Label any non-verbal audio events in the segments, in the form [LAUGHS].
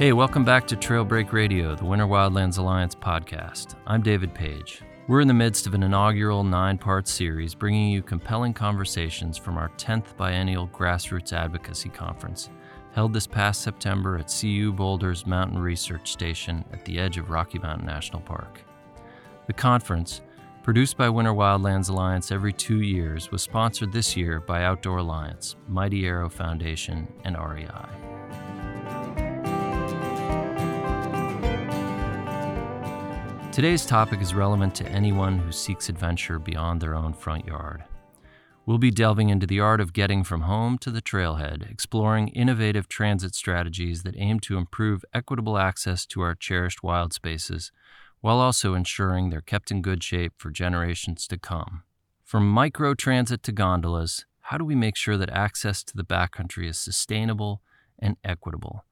Hey, welcome back to Trail Break Radio, the Winter Wildlands Alliance podcast. I'm David Page. We're in the midst of an inaugural nine part series bringing you compelling conversations from our 10th biennial Grassroots Advocacy Conference, held this past September at CU Boulder's Mountain Research Station at the edge of Rocky Mountain National Park. The conference, produced by Winter Wildlands Alliance every two years, was sponsored this year by Outdoor Alliance, Mighty Arrow Foundation, and REI. Today's topic is relevant to anyone who seeks adventure beyond their own front yard. We'll be delving into the art of getting from home to the trailhead, exploring innovative transit strategies that aim to improve equitable access to our cherished wild spaces, while also ensuring they're kept in good shape for generations to come. From micro transit to gondolas, how do we make sure that access to the backcountry is sustainable and equitable?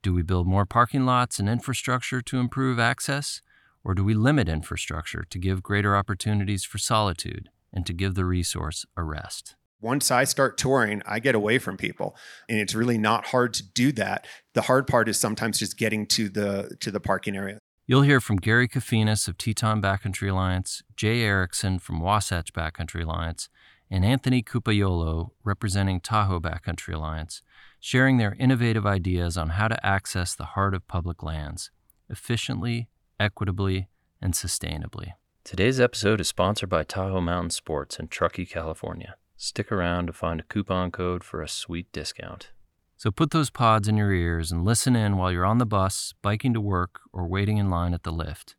Do we build more parking lots and infrastructure to improve access? Or do we limit infrastructure to give greater opportunities for solitude and to give the resource a rest? Once I start touring, I get away from people, and it's really not hard to do that. The hard part is sometimes just getting to the to the parking area. You'll hear from Gary Kofinas of Teton Backcountry Alliance, Jay Erickson from Wasatch Backcountry Alliance, and Anthony Cupaiuolo, representing Tahoe Backcountry Alliance, sharing their innovative ideas on how to access the heart of public lands efficiently equitably, and sustainably. Today's episode is sponsored by Tahoe Mountain Sports in Truckee, California. Stick around to find a coupon code for a sweet discount. So put those pods in your ears and listen in while you're on the bus, biking to work, or waiting in line at the lift.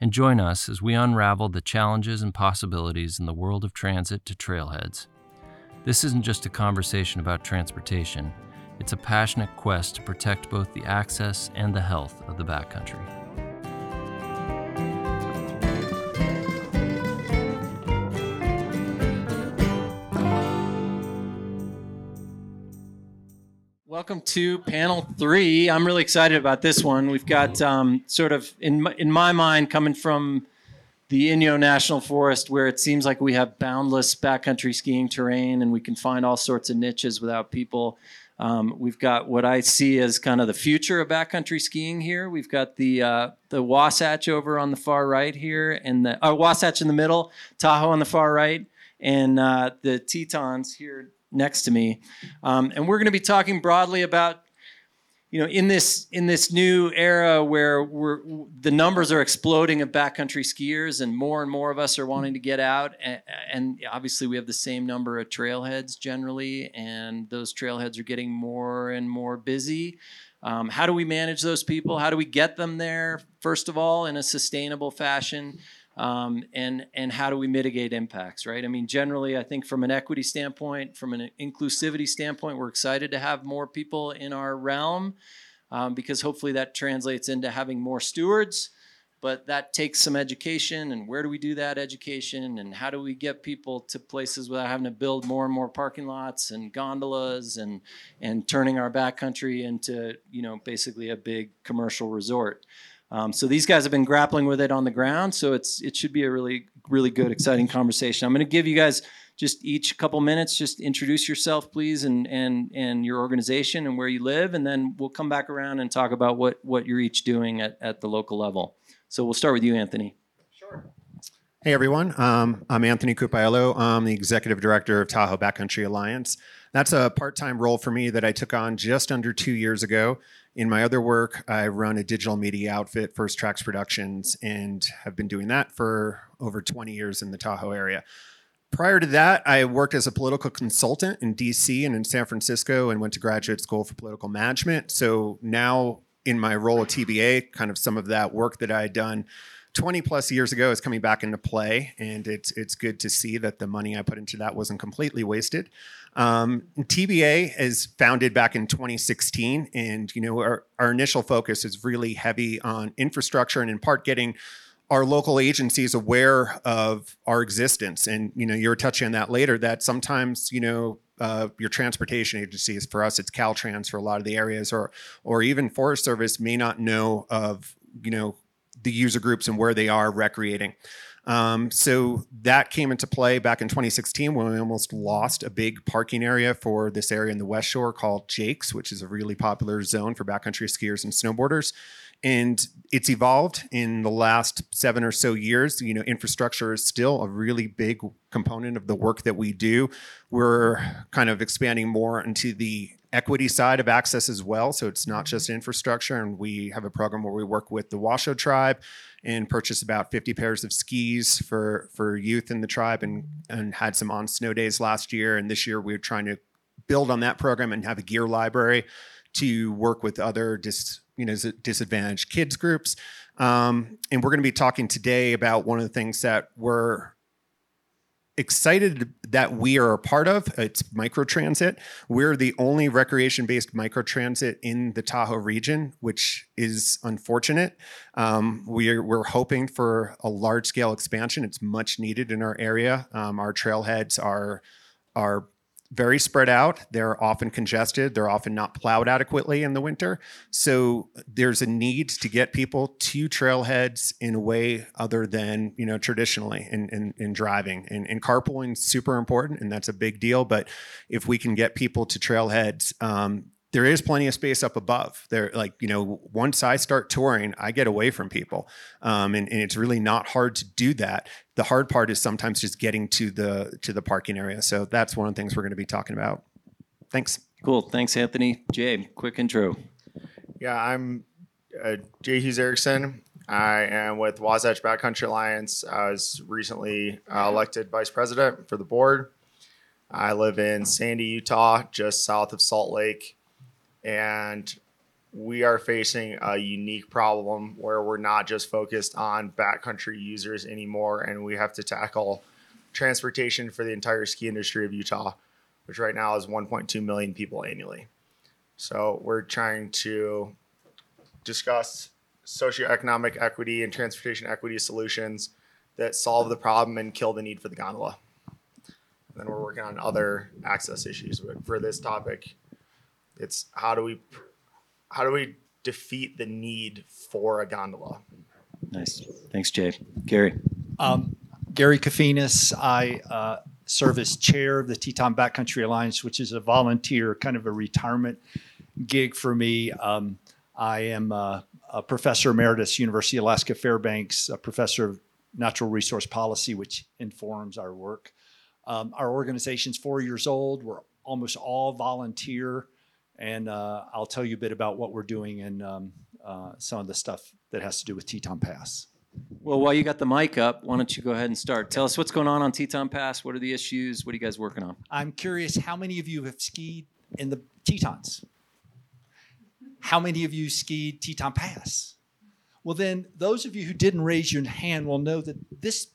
And join us as we unravel the challenges and possibilities in the world of transit to trailheads. This isn't just a conversation about transportation, it's a passionate quest to protect both the access and the health of the backcountry. Welcome to panel three. I'm really excited about this one. We've got um, sort of, in my, in my mind, coming from the Inyo National Forest, where it seems like we have boundless backcountry skiing terrain and we can find all sorts of niches without people. Um, we've got what I see as kind of the future of backcountry skiing here. We've got the uh, the Wasatch over on the far right here, and the uh, Wasatch in the middle, Tahoe on the far right, and uh, the Tetons here next to me, um, and we're going to be talking broadly about you know in this in this new era where we're the numbers are exploding of backcountry skiers and more and more of us are wanting to get out. And, and, obviously we have the same number of trailheads generally and those trailheads are getting more and more busy. Um, how do we manage those people? How do we get them there? First of all in a sustainable fashion um, and and how do we mitigate impacts right? I mean generally i think from an equity standpoint from an inclusivity standpoint we're excited to have more people in our realm um, because hopefully that translates into having more stewards. But that takes some education and where do we do that education and how do we get people to places without having to build more and more parking lots and gondolas and and turning our backcountry into you know basically a big commercial resort um, so these guys have been grappling with it on the ground. So it's it should be a really really good exciting conversation. I'm going to give you guys just each a couple minutes. Just introduce yourself, please, and and and your organization and where you live, and then we'll come back around and talk about what what you're each doing at at the local level. So we'll start with you, Anthony. Sure. Hey everyone, um, I'm Anthony Cupaiuolo. I'm the executive director of Tahoe Backcountry Alliance. That's a part-time role for me that I took on just under two years ago. In my other work, I run a digital media outfit, First Tracks Productions, and have been doing that for over 20 years in the Tahoe area. Prior to that, I worked as a political consultant in DC and in San Francisco and went to graduate school for political management. So now, in my role at TBA, kind of some of that work that I had done 20 plus years ago is coming back into play, and it's it's good to see that the money I put into that wasn't completely wasted. Um, TBA is founded back in 2016, and you know our, our initial focus is really heavy on infrastructure and in part getting our local agencies aware of our existence. And you know you were touching on that later. That sometimes you know uh, your transportation agencies for us it's Caltrans for a lot of the areas, or or even Forest Service may not know of you know the user groups and where they are recreating. Um, so that came into play back in 2016 when we almost lost a big parking area for this area in the West Shore called Jake's, which is a really popular zone for backcountry skiers and snowboarders. And it's evolved in the last seven or so years. You know, infrastructure is still a really big component of the work that we do. We're kind of expanding more into the equity side of access as well. So it's not just infrastructure. And we have a program where we work with the Washoe tribe and purchase about 50 pairs of skis for, for youth in the tribe and, and had some on snow days last year. And this year we we're trying to build on that program and have a gear library to work with other dis, you know, disadvantaged kids groups. Um, and we're going to be talking today about one of the things that we're excited that we are a part of. It's microtransit. We're the only recreation-based microtransit in the Tahoe region, which is unfortunate. Um, we're, we're hoping for a large-scale expansion. It's much needed in our area. Um, our trailheads are are very spread out. They're often congested. They're often not plowed adequately in the winter. So there's a need to get people to trailheads in a way other than you know traditionally in in, in driving. And, and carpooling is super important, and that's a big deal. But if we can get people to trailheads, um, there is plenty of space up above. There like you know once i start touring i get away from people. Um, and, and, it's really not hard to do that. The hard part is sometimes just getting to the to the parking area. So that's one of the things we're going to be talking about. Thanks. Cool. Thanks anthony. Jay quick intro. Yeah i'm uh, jay hughes erickson i am with wasatch backcountry alliance. I was recently uh, elected vice president for the board. I live in sandy utah just south of salt lake and we are facing a unique problem where we're not just focused on backcountry users anymore, and we have to tackle transportation for the entire ski industry of Utah, which right now is 1.2 million people annually. So we're trying to discuss socioeconomic equity and transportation equity solutions that solve the problem and kill the need for the gondola. And then we're working on other access issues. For this topic, it's how do we how do we defeat the need for a gondola? Nice. Thanks, Jay. Gary. Um, Gary Kofinas. I uh, serve as chair of the Teton Backcountry Alliance, which is a volunteer, kind of a retirement gig for me. Um, I am uh, a professor emeritus, University of Alaska Fairbanks, a professor of natural resource policy, which informs our work. Um, our organization's four years old. We're almost all volunteer and uh, I'll tell you a bit about what we're doing and um, uh, some of the stuff that has to do with Teton Pass. Well, while you got the mic up, why don't you go ahead and start? Tell us what's going on on Teton Pass. What are the issues? What are you guys working on? I'm curious how many of you have skied in the Tetons? How many of you skied Teton Pass? Well, then, those of you who didn't raise your hand will know that this,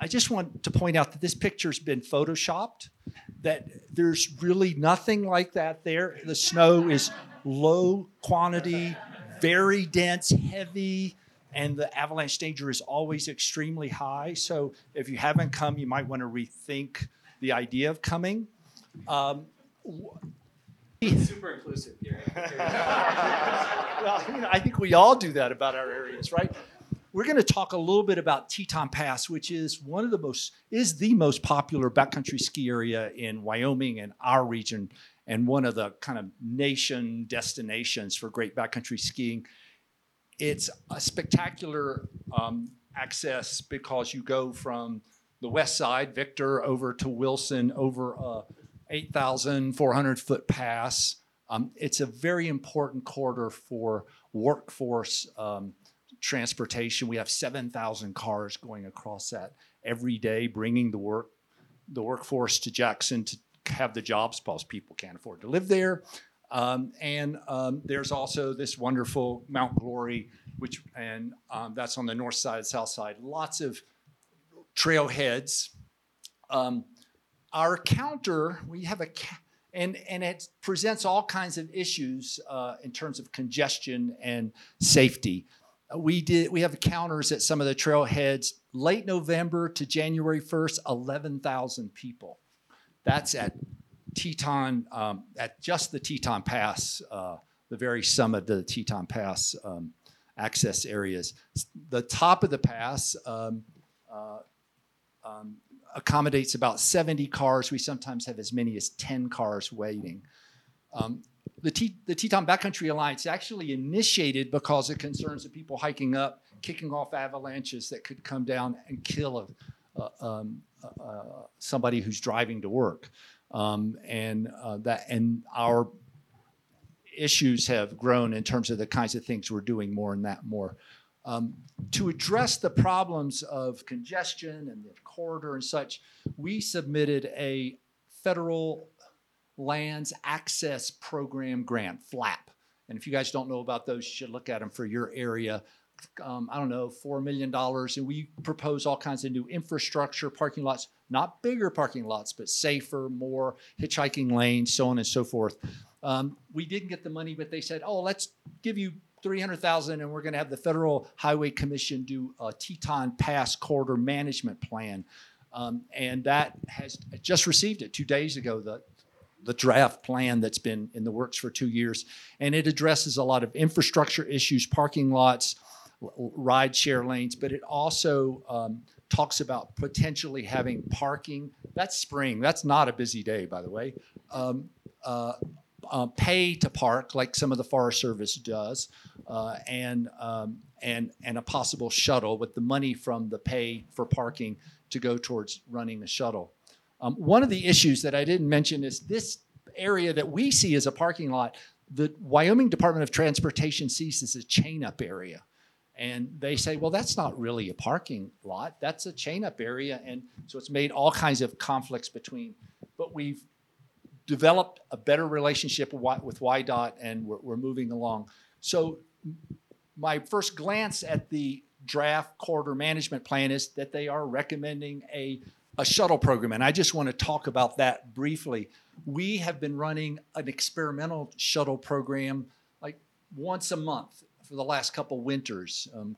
I just want to point out that this picture's been photoshopped that there's really nothing like that there. The snow is low quantity, very dense, heavy, and the avalanche danger is always extremely high. So if you haven't come, you might want to rethink the idea of coming. Um, Super inclusive, Gary. [LAUGHS] well, you know, I think we all do that about our areas, right? We're going to talk a little bit about Teton Pass, which is one of the most is the most popular backcountry ski area in Wyoming and our region, and one of the kind of nation destinations for great backcountry skiing. It's a spectacular um, access because you go from the west side, Victor, over to Wilson, over a 8,400 foot pass. Um, it's a very important corridor for workforce um, transportation. We have 7,000 cars going across that every day, bringing the work the workforce to Jackson to have the jobs because people can't afford to live there. Um, and um, there's also this wonderful Mount Glory, which and um, that's on the north side, south side. Lots of trailheads. Um, our counter, we have a and and it presents all kinds of issues uh, in terms of congestion and safety we did we have counters at some of the trailheads late november to january 1st 11000 people that's at teton um, at just the teton pass uh, the very summit of the teton pass um, access areas the top of the pass um, uh, um, accommodates about 70 cars. We sometimes have as many as 10 cars waiting. The, T- the Teton Backcountry Alliance actually initiated because of concerns of people hiking up, kicking off avalanches that could come down and kill a, um, somebody who's driving to work. Um, and uh, that and our issues have grown in terms of the kinds of things we're doing more and that more. Um, to address the problems of congestion and the corridor and such, we submitted a federal lands access program grant, FLAP. And if you guys don't know about those, you should look at them for your area. Um, I don't know, $4 million. And we propose all kinds of new infrastructure, parking lots, not bigger parking lots, but safer, more hitchhiking lanes, so on and so forth. Um, we didn't get the money, but they said, oh, let's give you 300,000 and we're going to have the Federal Highway Commission do a Teton Pass Corridor Management Plan. Um, and that has just received it two days ago, the, the draft plan that's been in the works for two years. And it addresses a lot of infrastructure issues, parking lots, ride share lanes, but it also um, talks about potentially having parking. That's spring. That's not a busy day, by the way. Um, uh, uh, pay to park like some of the Forest Service does, uh, and um, and and a possible shuttle with the money from the pay for parking to go towards running the shuttle. Um, one of the issues that I didn't mention is this area that we see as a parking lot. The Wyoming Department of Transportation sees as a chain up area. And they say, well, that's not really a parking lot. That's a chain up area. And so it's made all kinds of conflicts between, but we've developed a better relationship with WYDOT and we're, we're moving along. So my first glance at the draft corridor management plan is that they are recommending a, a shuttle program. And I just want to talk about that briefly. We have been running an experimental shuttle program like once a month for the last couple winters. Um,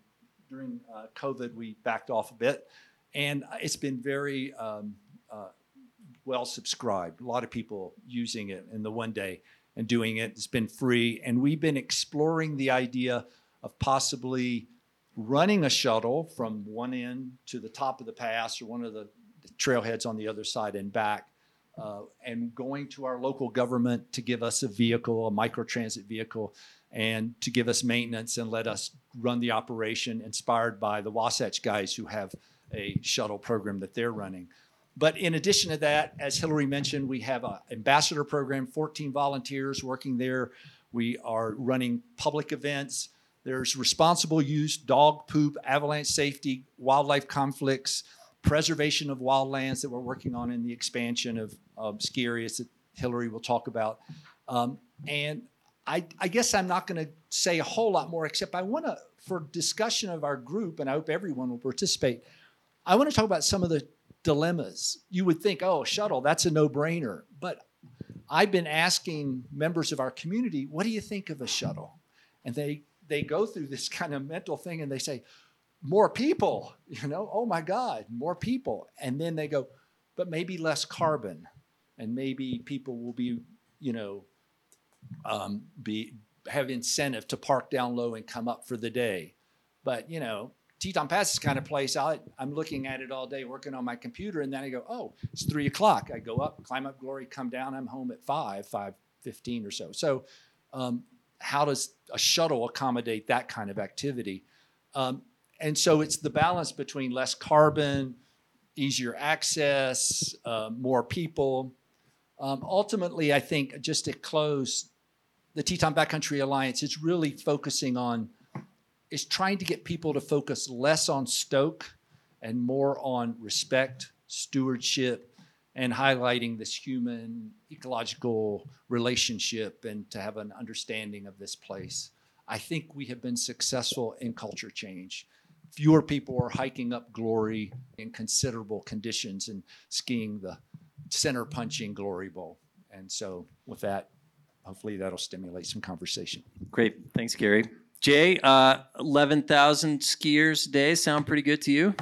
during uh, COVID, we backed off a bit. And it's been very um, uh, well subscribed. A lot of people using it in the one day and doing it. It's been free. And we've been exploring the idea of possibly running a shuttle from one end to the top of the pass or one of the trailheads on the other side and back. Uh, and going to our local government to give us a vehicle, a microtransit vehicle, and to give us maintenance and let us run the operation inspired by the Wasatch guys who have a shuttle program that they're running. But in addition to that, as Hillary mentioned, we have an ambassador program, 14 volunteers working there. We are running public events. There's responsible use, dog poop, avalanche safety, wildlife conflicts, preservation of wildlands that we're working on in the expansion of, of ski areas that Hillary will talk about. Um, and I, I guess I'm not going to say a whole lot more, except I want to, for discussion of our group, and I hope everyone will participate, I want to talk about some of the dilemmas. You would think, oh, shuttle, that's a no brainer. But I've been asking members of our community, what do you think of a shuttle? And they, they go through this [LAUGHS] kind of mental thing and they say, more people, you know, oh my God, more people. And then they go, but maybe less carbon. And maybe people will be, you know, um, be have incentive to park down low and come up for the day. But you know, Teton Pass is kind of place I, I'm looking at it all day, working on my computer, and then I go, oh, it's three o'clock. I go up, climb up Glory, come down. I'm home at five, five fifteen or so. So, um, how does a shuttle accommodate that kind of activity? Um, and so it's the balance between less carbon, easier access, uh, more people. Um, ultimately, I think just to close, the Teton Backcountry Alliance is really focusing on is trying to get people to focus less on Stoke and more on respect, stewardship, and highlighting this human ecological relationship and to have an understanding of this place. I think we have been successful in culture change. Fewer people are hiking up glory in considerable conditions and skiing the center punching glory bowl. And so, with that, hopefully that'll stimulate some conversation. Great. Thanks, Gary. Jay, uh, 11,000 skiers a day sound pretty good to you?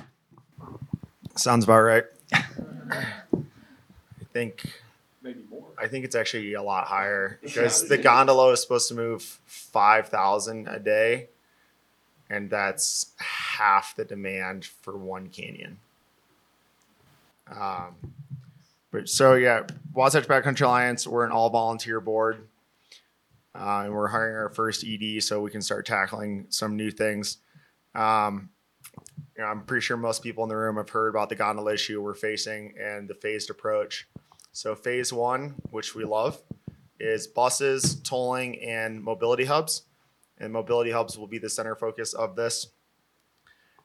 Sounds about right. [LAUGHS] I think Maybe more. I think it's actually a lot higher because the gondola is supposed to move five thousand a day, and that's half the demand for one canyon. Um, but so yeah, Wasatch Backcountry Alliance, we're an all volunteer board. Uh, and we're hiring our first ED so we can start tackling some new things. Um, you know, I'm pretty sure most people in the room have heard about the gondola issue we're facing and the phased approach. So phase one, which we love, is buses, tolling, and mobility hubs. And mobility hubs will be the center focus of this.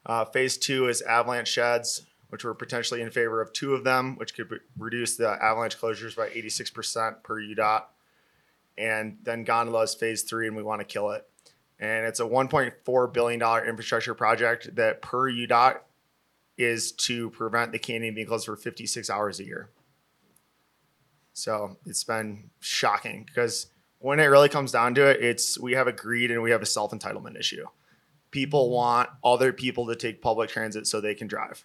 Uh, phase two is avalanche sheds, which we're potentially in favor of two of them, which could re- reduce the avalanche closures by 86% per UDOT. And then gondola is phase three, and we want to kill it. And it's a $1.4 billion infrastructure project that per UDOT is to prevent the canyon being closed for 56 hours a year. So it's been shocking because when it really comes down to it, it's we have a greed and we have a self entitlement issue. People mm-hmm. want other people to take public transit so they can drive,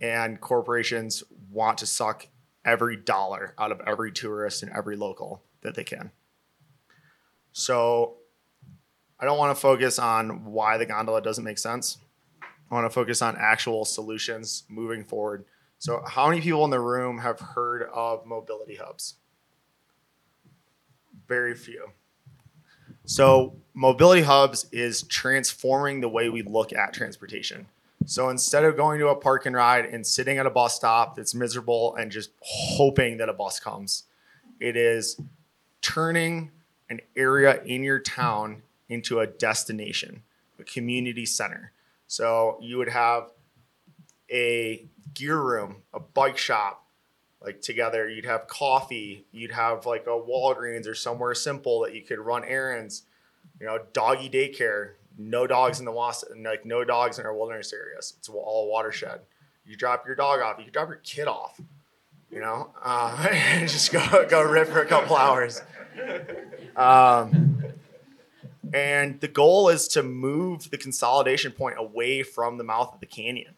and corporations want to suck every dollar out of every tourist and every local that they can. So I don't want to focus on why the gondola doesn't make sense. I want to focus on actual solutions moving forward. So, how many people in the room have heard of mobility hubs? Very few. So, mobility hubs is transforming the way we look at transportation. So, instead of going to a park and ride and sitting at a bus stop that's miserable and just hoping that a bus comes, it is turning an area in your town into a destination, a community center. So, you would have a gear room, a bike shop, like together. You'd have coffee. You'd have like a Walgreens or somewhere simple that you could run errands. You know, doggy daycare. No dogs in the was like no dogs in our wilderness areas. It's all watershed. You drop your dog off. You drop your kid off. You know, uh, [LAUGHS] just go go rip for a couple hours. Um, and the goal is to move the consolidation point away from the mouth of the canyon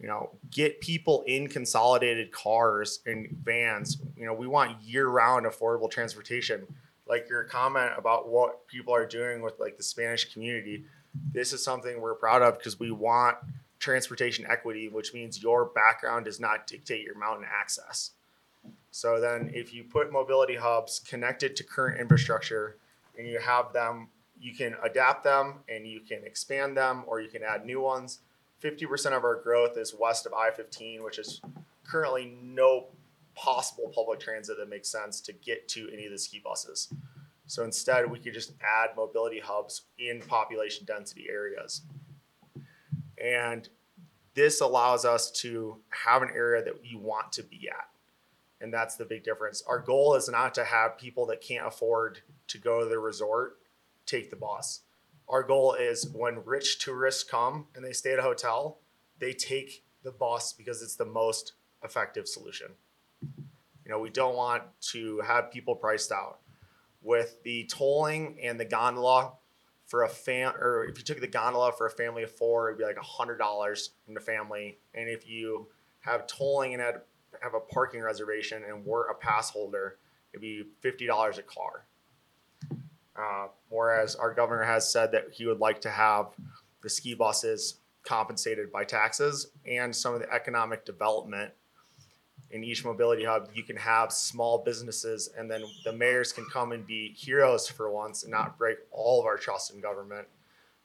you know, get people in consolidated cars and vans. You know, we want year-round affordable transportation. Like your comment about what people are doing with like the Spanish community, this is something we're proud of because we want transportation equity, which means your background does not dictate your mountain access. So then if you put mobility hubs connected to current infrastructure and you have them, you can adapt them and you can expand them or you can add new ones 50% of our growth is west of I 15, which is currently no possible public transit that makes sense to get to any of the ski buses. So instead, we could just add mobility hubs in population density areas. And this allows us to have an area that you want to be at. And that's the big difference. Our goal is not to have people that can't afford to go to the resort take the bus our goal is when rich tourists come and they stay at a hotel, they take the bus because it's the most effective solution. You know, we don't want to have people priced out. With the tolling and the gondola for a fam, or if you took the gondola for a family of four, it'd be like a hundred dollars in the family. And if you have tolling and had, have a parking reservation and were a pass holder, it'd be fifty dollars a car. Uh, whereas our governor has said that he would like to have the ski buses compensated by taxes and some of the economic development in each mobility hub. You can have small businesses, and then the mayors can come and be heroes for once and not break all of our trust in government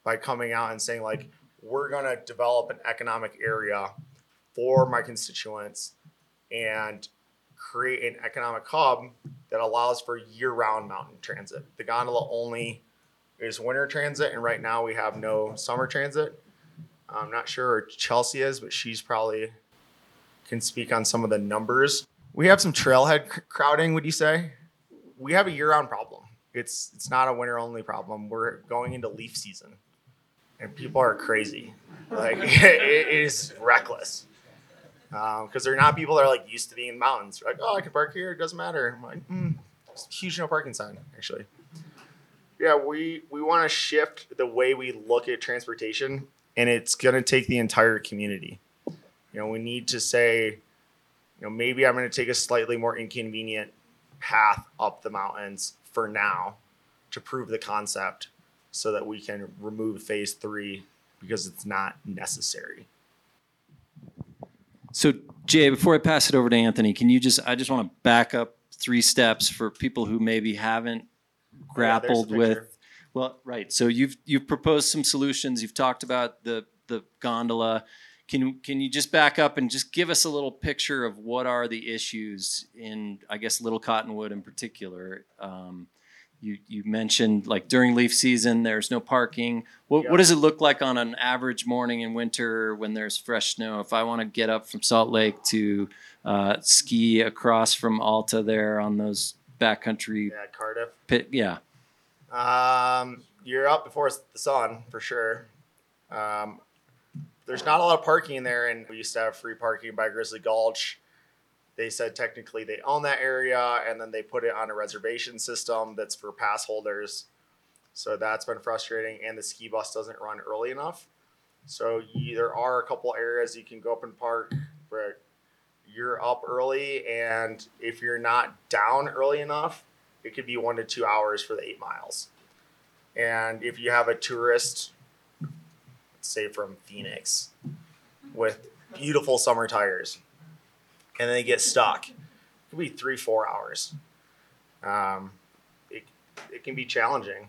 by coming out and saying, like, we're going to develop an economic area for my constituents and create an economic hub that allows for year-round mountain transit. The gondola only is winter transit, and right now we have no summer transit. I'm not sure where Chelsea is, but she's probably can speak on some of the numbers. We have some trailhead c- crowding. Would you say we have a year-round problem? It's it's not a winter-only problem. We're going into leaf season, and people are crazy. Like [LAUGHS] it is reckless because um, they're not people that are like used to being in the mountains. They're like, oh, I can park here. It doesn't matter. I'm like, mm, huge no parking sign, actually. Yeah, we we want to shift the way we look at transportation, and it's going to take the entire community. You know, we need to say, you know, maybe I'm going to take a slightly more inconvenient path up the mountains for now to prove the concept, so that we can remove phase three because it's not necessary. So Jay, before I pass it over to Anthony, can you just, I just want to back up three steps for people who maybe haven't grappled picture. with. Well, right. So you've you've proposed some solutions. You've talked about the the gondola. Can can you just back up and just give us a little picture of what are the issues in I guess Little Cottonwood in particular? Um, you you mentioned like during leaf season there's no parking. What Yeah. what does it look like on an average morning in winter when there's fresh snow? If I want to get up from Salt Lake to uh, ski across from Alta there on those backcountry Yeah, Cardiff. pit, yeah. Um, you're up before the sun for sure. Um, there's not a lot of parking there, and we used to have free parking by Grizzly Gulch. They said technically they own that area, and then they put it on a reservation system that's for pass holders. So that's been frustrating, and the ski bus doesn't run early enough. So you, there are a couple areas you can go up and park, but you're up early, and if you're not down early enough, it could be one to two hours for the eight miles. And if you have a tourist, say from Phoenix, with beautiful summer tires, and then they get stuck, it could be three, four hours. Um, it, it can be challenging.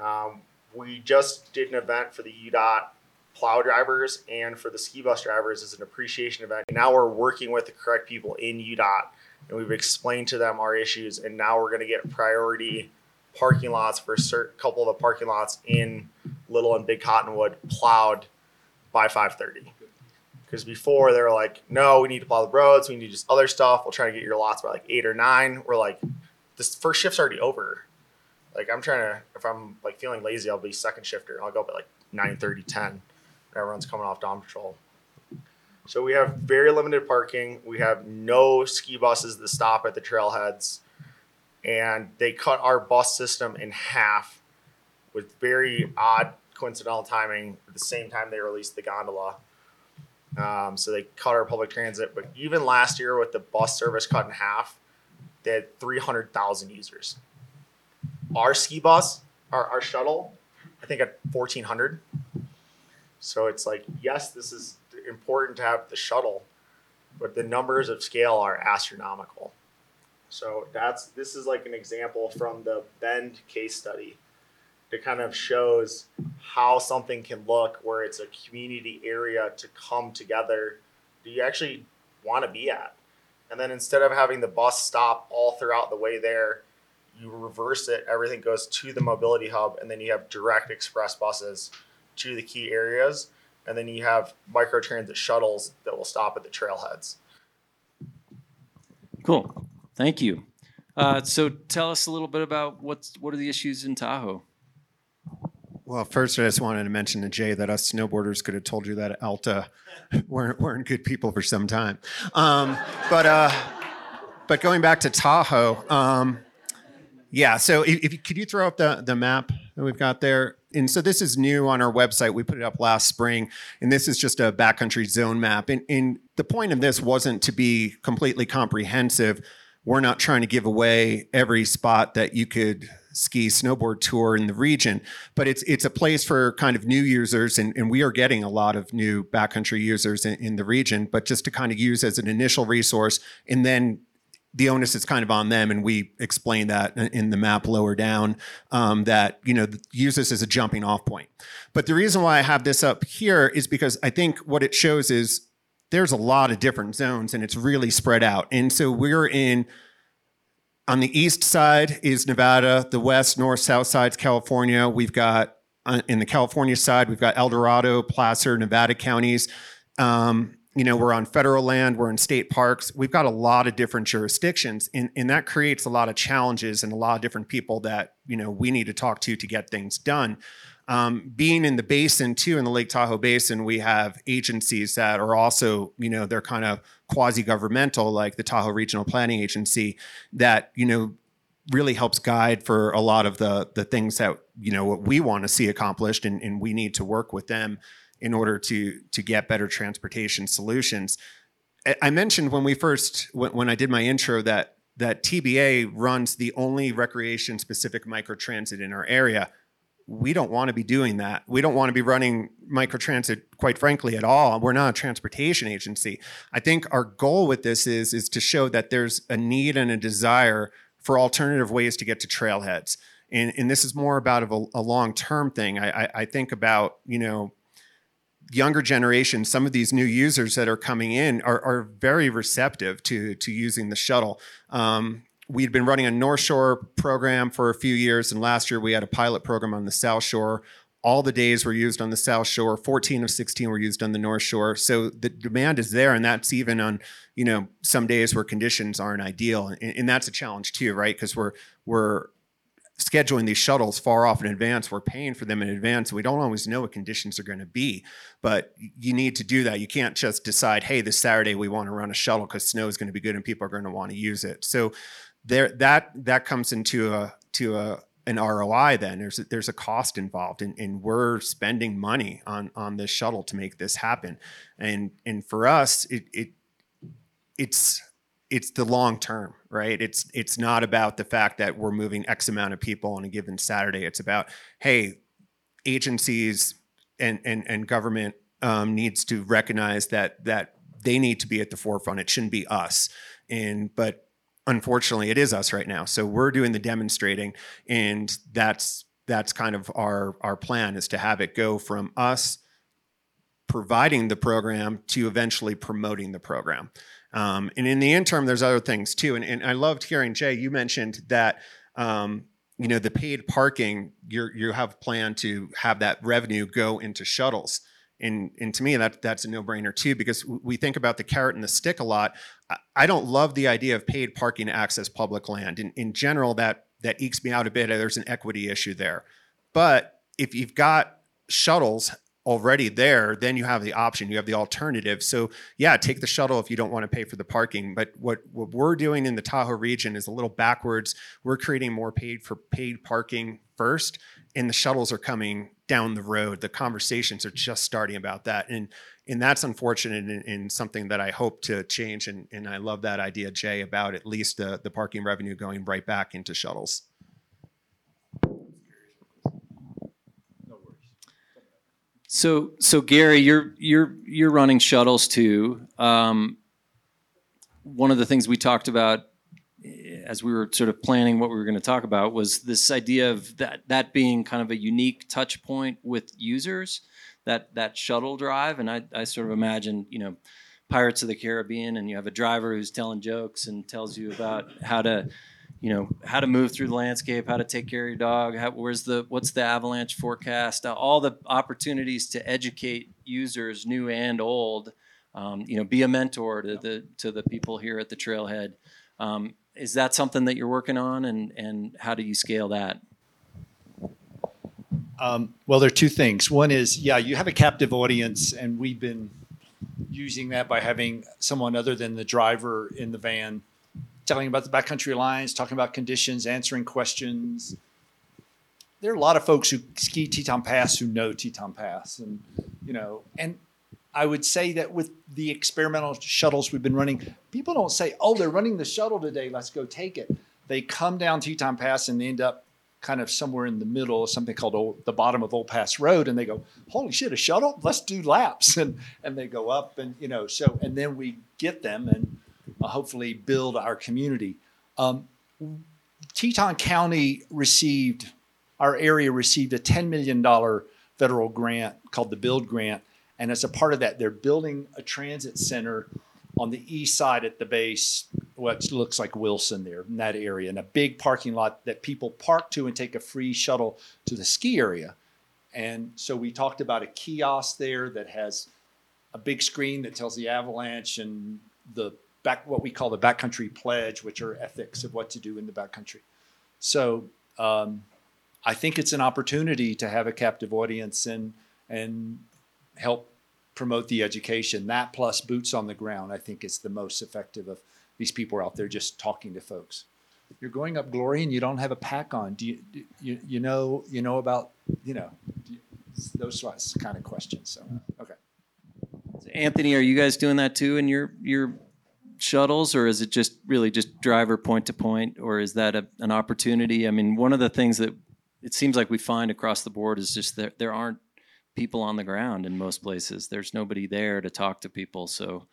Um, we just did an event for the UDOT plow drivers and for the ski bus drivers as an appreciation event. Now we're working with the correct people in UDOT and we've explained to them our issues and now we're going to get priority parking lots for a certain couple of the parking lots in little and big cottonwood plowed by 530 because before they were like no we need to plow the roads we need to just other stuff we'll try to get your lots by like eight or nine we're like this first shift's already over like i'm trying to if i'm like feeling lazy i'll be second shifter i'll go up at like 9 30 10 everyone's coming off dawn patrol so we have very limited parking. We have no ski buses that stop at the trailheads. And they cut our bus system in half with very odd coincidental timing at the same time they released the gondola. Um, so they cut our public transit. But even last year with the bus service cut in half, they had 300,000 users. Our ski bus, our, our shuttle, I think at 1,400. So it's like, yes, this is important to have the shuttle, but the numbers of scale are astronomical. So that's this is like an example from the Bend case study that kind of shows how something can look where it's a community area to come together do you actually want to be at. And then instead of having the bus stop all throughout the way there, you reverse it, everything goes to the mobility hub, and then you have direct express buses to the key areas and then you have microtransit shuttles that will stop at the trailheads. Cool. Thank you. Uh, so tell us a little bit about what's what are the issues in Tahoe? Well, first, I just wanted to mention to Jay that us snowboarders could have told you that Alta [LAUGHS] weren't, weren't good people for some time. Um, but uh, but going back to Tahoe, um, yeah. So if, if could you throw up the the map that we've got there? And so this is new on our website. We put it up last spring, and this is just a backcountry zone map. And, and the point of this wasn't to be completely comprehensive. We're not trying to give away every spot that you could ski snowboard tour in the region, but it's it's a place for kind of new users, and, and we are getting a lot of new backcountry users in, in the region. But just to kind of use as an initial resource, and then the onus is kind of on them, and we explain that in- the map lower down um, that you know use this as a jumping off point. But the reason why I have this up here is because I think what it shows is there's a lot of different zones, and it's really spread out. And so we're in on the east side is Nevada, the west, north, south side's California. We've got uh, in the California side, we've got El Dorado, Placer, Nevada counties. Um, you know, we're on federal land, we're in state parks. We've got a lot of different jurisdictions, and, and that creates a lot of challenges and a lot of different people that, you know, we need to talk to to get things done. Um, being in the basin too, in the Lake Tahoe Basin, we have agencies that are also, you know, they're kind of quasi-governmental, like the Tahoe Regional Planning Agency, that you know really helps guide for a lot of the the things that you know what we want to see accomplished, and, and we need to work with them in order to to get better transportation solutions. I- I mentioned when we first when, when I did my intro that that TBA runs the only recreation specific microtransit in our area we don't want to be doing that. We don't want to be running microtransit, quite frankly, at all. We're not a transportation agency. I think our goal with this is is to show that there's a need and a desire for alternative ways to get to trailheads. And, and this is more about a, a long term thing. I, I, I think about, you know, younger generation, some of these new users that are coming in are, are very receptive to, to using the shuttle. Um, we'd been running a North Shore program for a few years, and last year we had a pilot program on the South Shore. All the days were used on the South Shore. 14 of 16 were used on the North Shore. So the demand is there, and that's even on you know some days where conditions aren't ideal, and, and that's a challenge too, right? Because we're we're scheduling these shuttles far off in advance. We're paying for them in advance. We don't always know what conditions are going to be, but you need to do that. You can't just decide, hey, this Saturday we want to run a shuttle because snow is going to be good and people are going to want to use it. So there, that that comes into a to a an ROI. Then there's a, there's a cost involved, and, and we're spending money on on this shuttle to make this happen. And and for us, it it it's it's the long term, right? It's it's not about the fact that we're moving X amount of people on a given Saturday. It's about hey, agencies and and and government um, needs to recognize that that they need to be at the forefront. It shouldn't be us. And but unfortunately, it is us right now. So we're doing the demonstrating, and that's that's kind of our our plan is to have it go from us providing the program to eventually promoting the program. Um, and in the interim, there's other things too. And, and I loved hearing Jay. You mentioned that um, you know the paid parking. You you have planned to have that revenue go into shuttles. And, and to me, that that's a no-brainer too, because we think about the carrot and the stick a lot. I, don't love the idea of paid parking to access public land. In, in general, that that ekes me out a bit. There's an equity issue there. But if you've got shuttles already there, then you have the option, you have the alternative. So yeah, take the shuttle if you don't want to pay for the parking. But what, what we're doing in the Tahoe region is a little backwards. We're creating more paid for paid parking first, and the shuttles are coming down the road. The conversations are just starting about that. And and that's unfortunate and, and something that I hope to change. And, and I love that idea, Jay, about at least the, the parking revenue going right back into shuttles. So, so Gary, you're you're you're running shuttles too. Um, one of the things we talked about as we were sort of planning what we were going to talk about was this idea of that that being kind of a unique touch point with users, that that shuttle drive, and I, I sort of imagine you know Pirates of the Caribbean, and you have a driver who's telling jokes and tells you about how to you know how to move through the landscape, how to take care of your dog, how, where's the what's the avalanche forecast, uh, all the opportunities to educate users, new and old. Um, you know, be a mentor to the to the people here at the trailhead. Um, is that something that you're working on, and and how do you scale that? Um, well, there are two things. One is, yeah, you have a captive audience, and we've been using that by having someone other than the driver in the van telling about the Backcountry Alliance, talking about conditions, answering questions. There are a lot of folks who ski Teton Pass who know Teton Pass, and you know, and I would say that with the experimental shuttles we've been running, people don't say, "Oh, they're running the shuttle today. Let's go take it." They come down Teton Pass and they end up kind of somewhere in the middle, something called old, the bottom of Old Pass Road, and they go, "Holy shit, a shuttle! Let's do laps!" [LAUGHS] and and they go up, and you know, so and then we get them and uh, hopefully build our community. Um, Teton County received, our area received a $10 million federal grant called the Build Grant. And as a part of that, they're building a transit center on the east side at the base, what looks like Wilson there in that area, and a big parking lot that people park to and take a free shuttle to the ski area. And so we talked about a kiosk there that has a big screen that tells the avalanche and the back what we call the backcountry pledge, which are ethics of what to do in the backcountry. So um, I think it's an opportunity to have a captive audience and and help promote the education. That plus boots on the ground, I think is the most effective of these people out there just talking to folks. You're going up glory and you don't have a pack on. Do you do you, you know you know about you know you, those kind of questions? So okay. Anthony, are you guys doing that too in your your shuttles, or is it just really just driver point to point, or is that a, an opportunity? I mean, one of the things that it seems like we find across the board is just that there aren't people on the ground in most places. There's nobody there to talk to people, so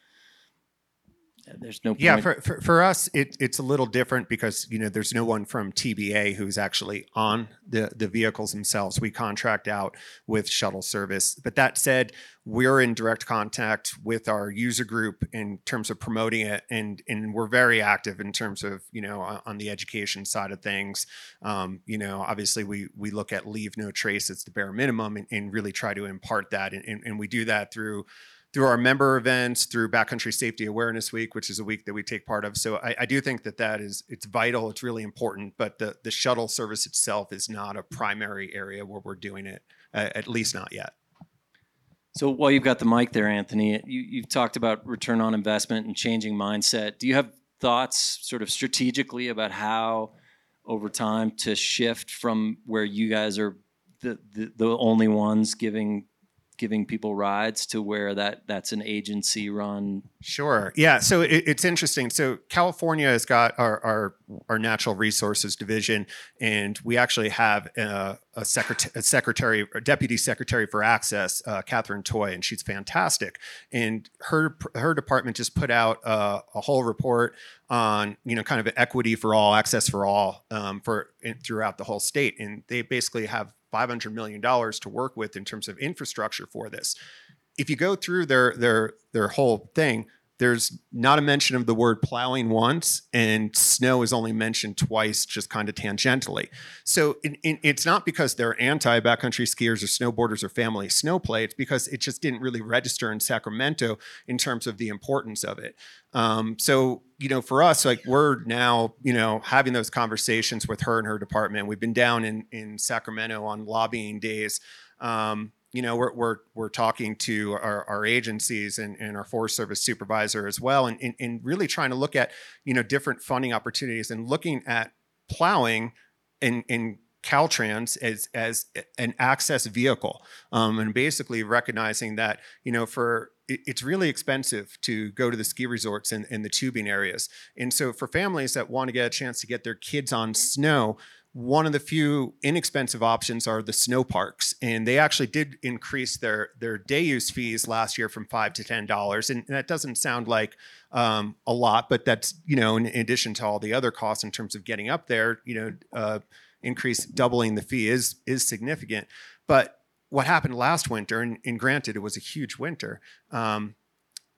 there's no point. Yeah, for, for, for us, it, it's a little different because you know there's no one from TBA who's actually on the the vehicles themselves. We contract out with shuttle service. But that said, we're in direct contact with our user group in terms of promoting it, and and we're very active in terms of you know on, the education side of things. Um, you know, obviously we we look at leave no trace it's the bare minimum, and, and really try to impart that, and, and, and we do that through through our member events, through Backcountry Safety Awareness Week, which is a week that we take part of. So I, I, do think that that is it's vital. It's really important. But the the shuttle service itself is not a primary area where we're doing it, uh, at least not yet. So while you've got the mic there, Anthony, you, you've talked about return on investment and changing mindset. Do you have thoughts, sort of strategically, about how over time to shift from where you guys are the, the, the only ones giving giving people rides to where that that's an agency run? Sure. Yeah so it, it's interesting. So california has got our, our, our natural resources division and we actually have a, a, secretary, a secretary or deputy secretary for access uh, Katherine Toy and she's fantastic. And her her department just put out a, a whole report on you know kind of equity for all access for all um, for in, throughout the whole state. And they basically have $500 million to work with in terms of infrastructure for this. If you go through their their their whole thing, there's not a mention of the word plowing once, and snow is only mentioned twice, just kind of tangentially. So it, it, it's not because they're anti backcountry skiers or snowboarders or family snow play. It's because it just didn't really register in Sacramento in terms of the importance of it. Um, so you know, for us, like we're now, you know, having those conversations with her and her department. We've been down in in Sacramento on lobbying days. Um, you know, we're, we're, we're talking to our, our agencies and, and our Forest Service supervisor as well, and, and, and really trying to look at, you know, different funding opportunities and looking at plowing in, in Caltrans as, as an access vehicle um, and basically recognizing that, you know, for it's really expensive to go to the ski resorts and, and the tubing areas. And so for families that want to get a chance to get their kids on snow, one of the few inexpensive options are the snow parks and they actually did increase their their day use fees last year from five to ten dollars and that doesn't sound like um, a lot but that's you know in addition to all the other costs in terms of getting up there you know uh, increase doubling the fee is is significant. But what happened last winter and, and granted it was a huge winter um,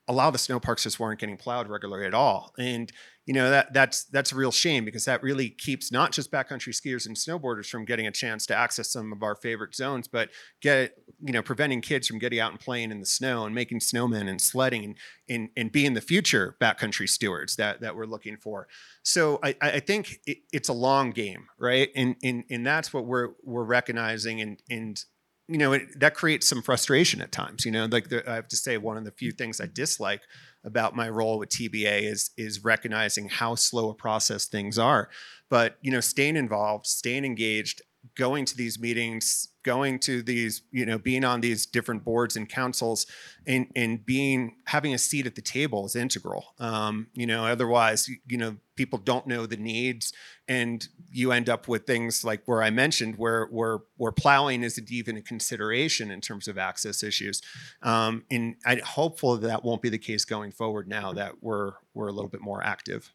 a lot of the snow parks just weren't getting plowed regularly at all and you know that that's that's a real shame because that really keeps not just backcountry skiers and snowboarders from getting a chance to access some of our favorite zones, but get you know preventing kids from getting out and playing in the snow and making snowmen and sledding and and, and being the future backcountry stewards that that we're looking for. So I, I think it, it's a long game, right? And and and that's what we're we're recognizing and and you know it, that creates some frustration at times. You know, like the, I have to say one of the few things I dislike about my role with TBA is is recognizing how slow a process things are. But you know, staying involved, staying engaged, going to these meetings, going to these, you know, being on these different boards and councils, and and being having a seat at the table is integral. Um, you know, otherwise, you know, people don't know the needs, and you end up with things like where I mentioned where where where plowing isn't even a consideration in terms of access issues. Um, and I'm hopeful that, that won't be the case going forward. Now that we're we're a little bit more active.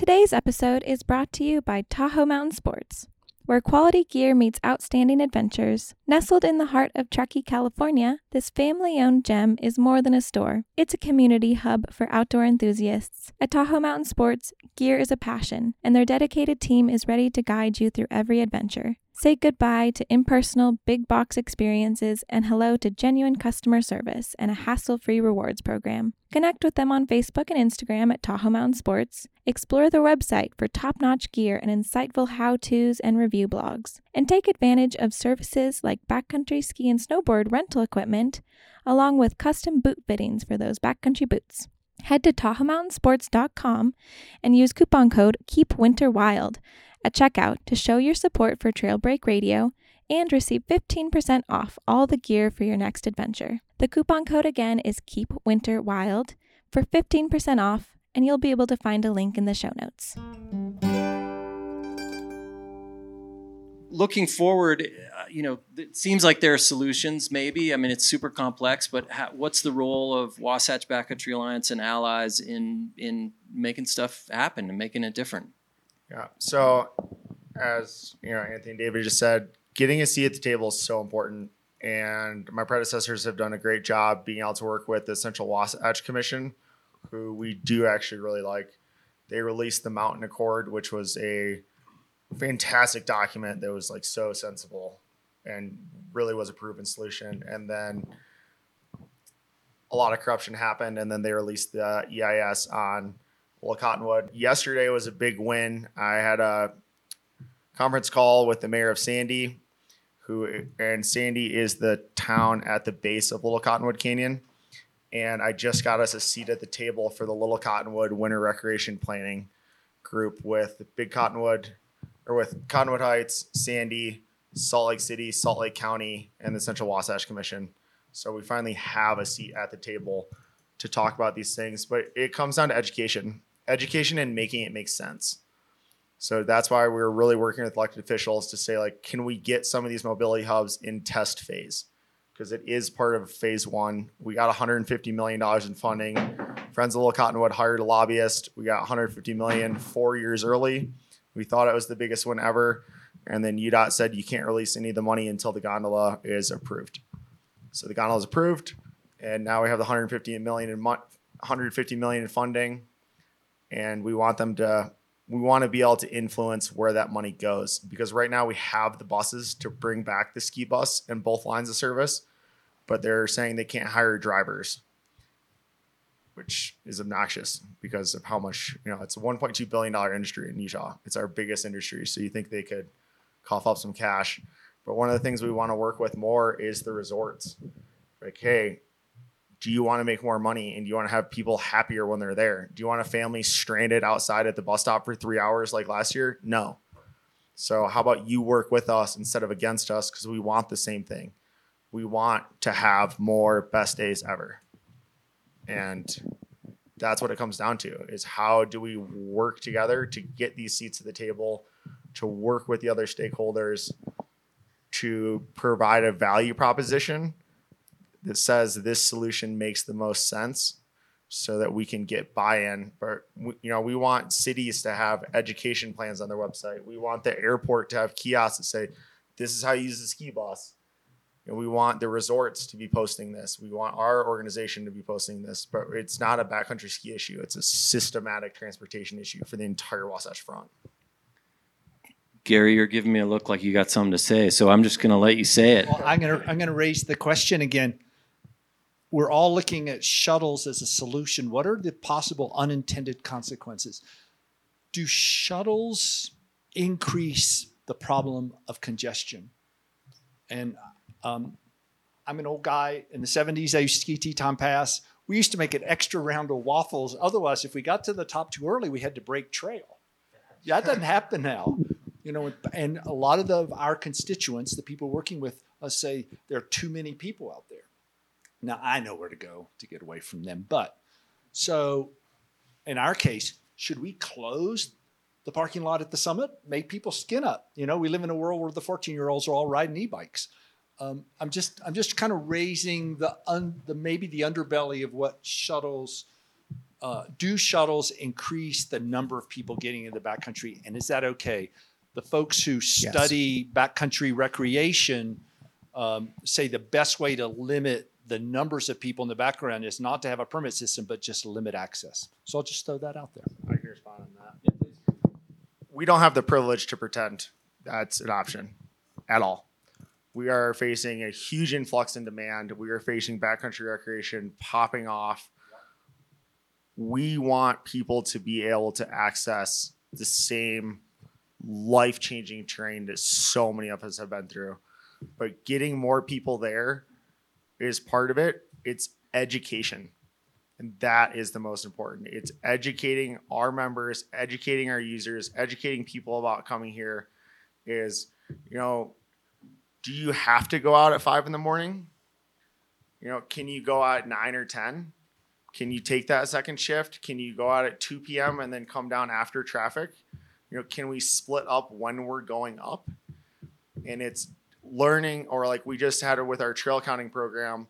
Today's episode is brought to you by Tahoe Mountain Sports, where quality gear meets outstanding adventures. Nestled in the heart of Truckee, California, this family owned gem is more than a store. It's a community hub for outdoor enthusiasts. At Tahoe Mountain Sports, gear is a passion, and their dedicated team is ready to guide you through every adventure. Say goodbye to impersonal big box experiences and hello to genuine customer service and a hassle free rewards program. Connect with them on Facebook and Instagram at Tahoe Mountain Sports. Explore their website for top notch gear and insightful how to's and review blogs. And take advantage of services like backcountry ski and snowboard rental equipment, along with custom boot fittings for those backcountry boots. Head to TahoeMountainSports.com and use coupon code KEEPWINTERWILD at checkout to show your support for Trail Break Radio and receive 15% off all the gear for your next adventure. The coupon code again is Keep Winter Wild for 15% off, and you'll be able to find a link in the show notes. looking forward, uh, you know, it seems like there are solutions. Maybe I mean it's super complex, but ha- what's the role of Wasatch Backcountry Alliance and allies in in making stuff happen and making it different? Yeah. So, as you know, Anthony David just said, getting a seat at the table is so important. And my predecessors have done a great job being able to work with the Central Wasatch Commission, who we do actually really like. They released the Mountain Accord, which was a fantastic document that was like so sensible and really was a proven solution. And then a lot of corruption happened, and then they released the EIS on Little Cottonwood. Yesterday was a big win. I had a conference call with the mayor of Sandy, who and Sandy is the town at the base of Little Cottonwood Canyon. And I just got us a seat at the table for the Little Cottonwood Winter Recreation Planning group with Big Cottonwood or with Cottonwood Heights, Sandy, Salt Lake City, Salt Lake County, and the Central Wasatch Commission. So we finally have a seat at the table to talk about these things, but it comes down to education, education and making it make sense. So that's why we're really working with elected officials to say, like, can we get some of these mobility hubs in test phase? Because it is part of phase one. We got 150 million dollars in funding. Friends of Little Cottonwood hired a lobbyist. We got 150 million four years early. We thought it was the biggest one ever, and then UDOT said you can't release any of the money until the gondola is approved. So the gondola is approved, and now we have the 150 million in mon- 150 million in funding, and we want them to we want to be able to influence where that money goes because right now we have the buses to bring back the ski bus in both lines of service, but they're saying they can't hire drivers, which is obnoxious because of how much you know it's a 1.2 billion dollar industry in Utah. It's our biggest industry, so you think they could cough up some cash. But one of the things we want to work with more is the resorts. Like, hey, do you want to make more money and do you want to have people happier when they're there? Do you want a family stranded outside at the bus stop for three hours like last year? No. So, how about you work with us instead of against us? Because we want the same thing. We want to have more best days ever. And that's what it comes down to is how do we work together to get these seats at the table, to work with the other stakeholders, to provide a value proposition that says this solution makes the most sense so that we can get buy-in. But we, you know we want cities to have education plans on their website. We want the airport to have kiosks that say this is how you use the ski bus. And we want the resorts to be posting this. We want our organization to be posting this. But it's not a backcountry ski issue. It's a systematic transportation issue for the entire wasatch front. Gary, you're giving me a look like you got something to say, so I'm just going to let you say it. Well, I'm gonna I'm gonna raise the question again. We're all looking at shuttles as a solution. What are the possible unintended consequences? Do shuttles increase the problem of congestion? And um, I'm an old guy. In the 70s, I used to ski Teton Pass. We used to make an extra round of waffles. Otherwise, if we got to the top too early, we had to break trail. Yeah, that doesn't happen now. You know, and a lot of the, our constituents, the people working with us, say there are too many people out there. Now I know where to go to get away from them, but so in our case, should we close the parking lot at the summit? Make people skin up. You know, we live in a world where the 14 year olds are all riding e-bikes. Um, I'm just I'm just kind of raising the un, the maybe the underbelly of what shuttles uh, do shuttles increase the number of people getting in the backcountry, and is that okay? The folks who study backcountry recreation um, say the best way to limit the numbers of people in the background is not to have a permit system, but just limit access. So I'll just throw that out there. I can respond on that. We don't have the privilege to pretend that's an option at all. We are facing a huge influx in demand. We are facing backcountry recreation popping off. We want people to be able to access the same life changing terrain that so many of us have been through. But getting more people there is part of it. It's education. And that is the most important. It's educating our members, educating our users, educating people about coming here. Is, you know, do you have to go out at five in the morning? You know, can you go out at nine or 10? Can you take that second shift? Can you go out at 2 p.m. and then come down after traffic? You know, can we split up when we're going up? and it's learning or like we just had it with our trail counting program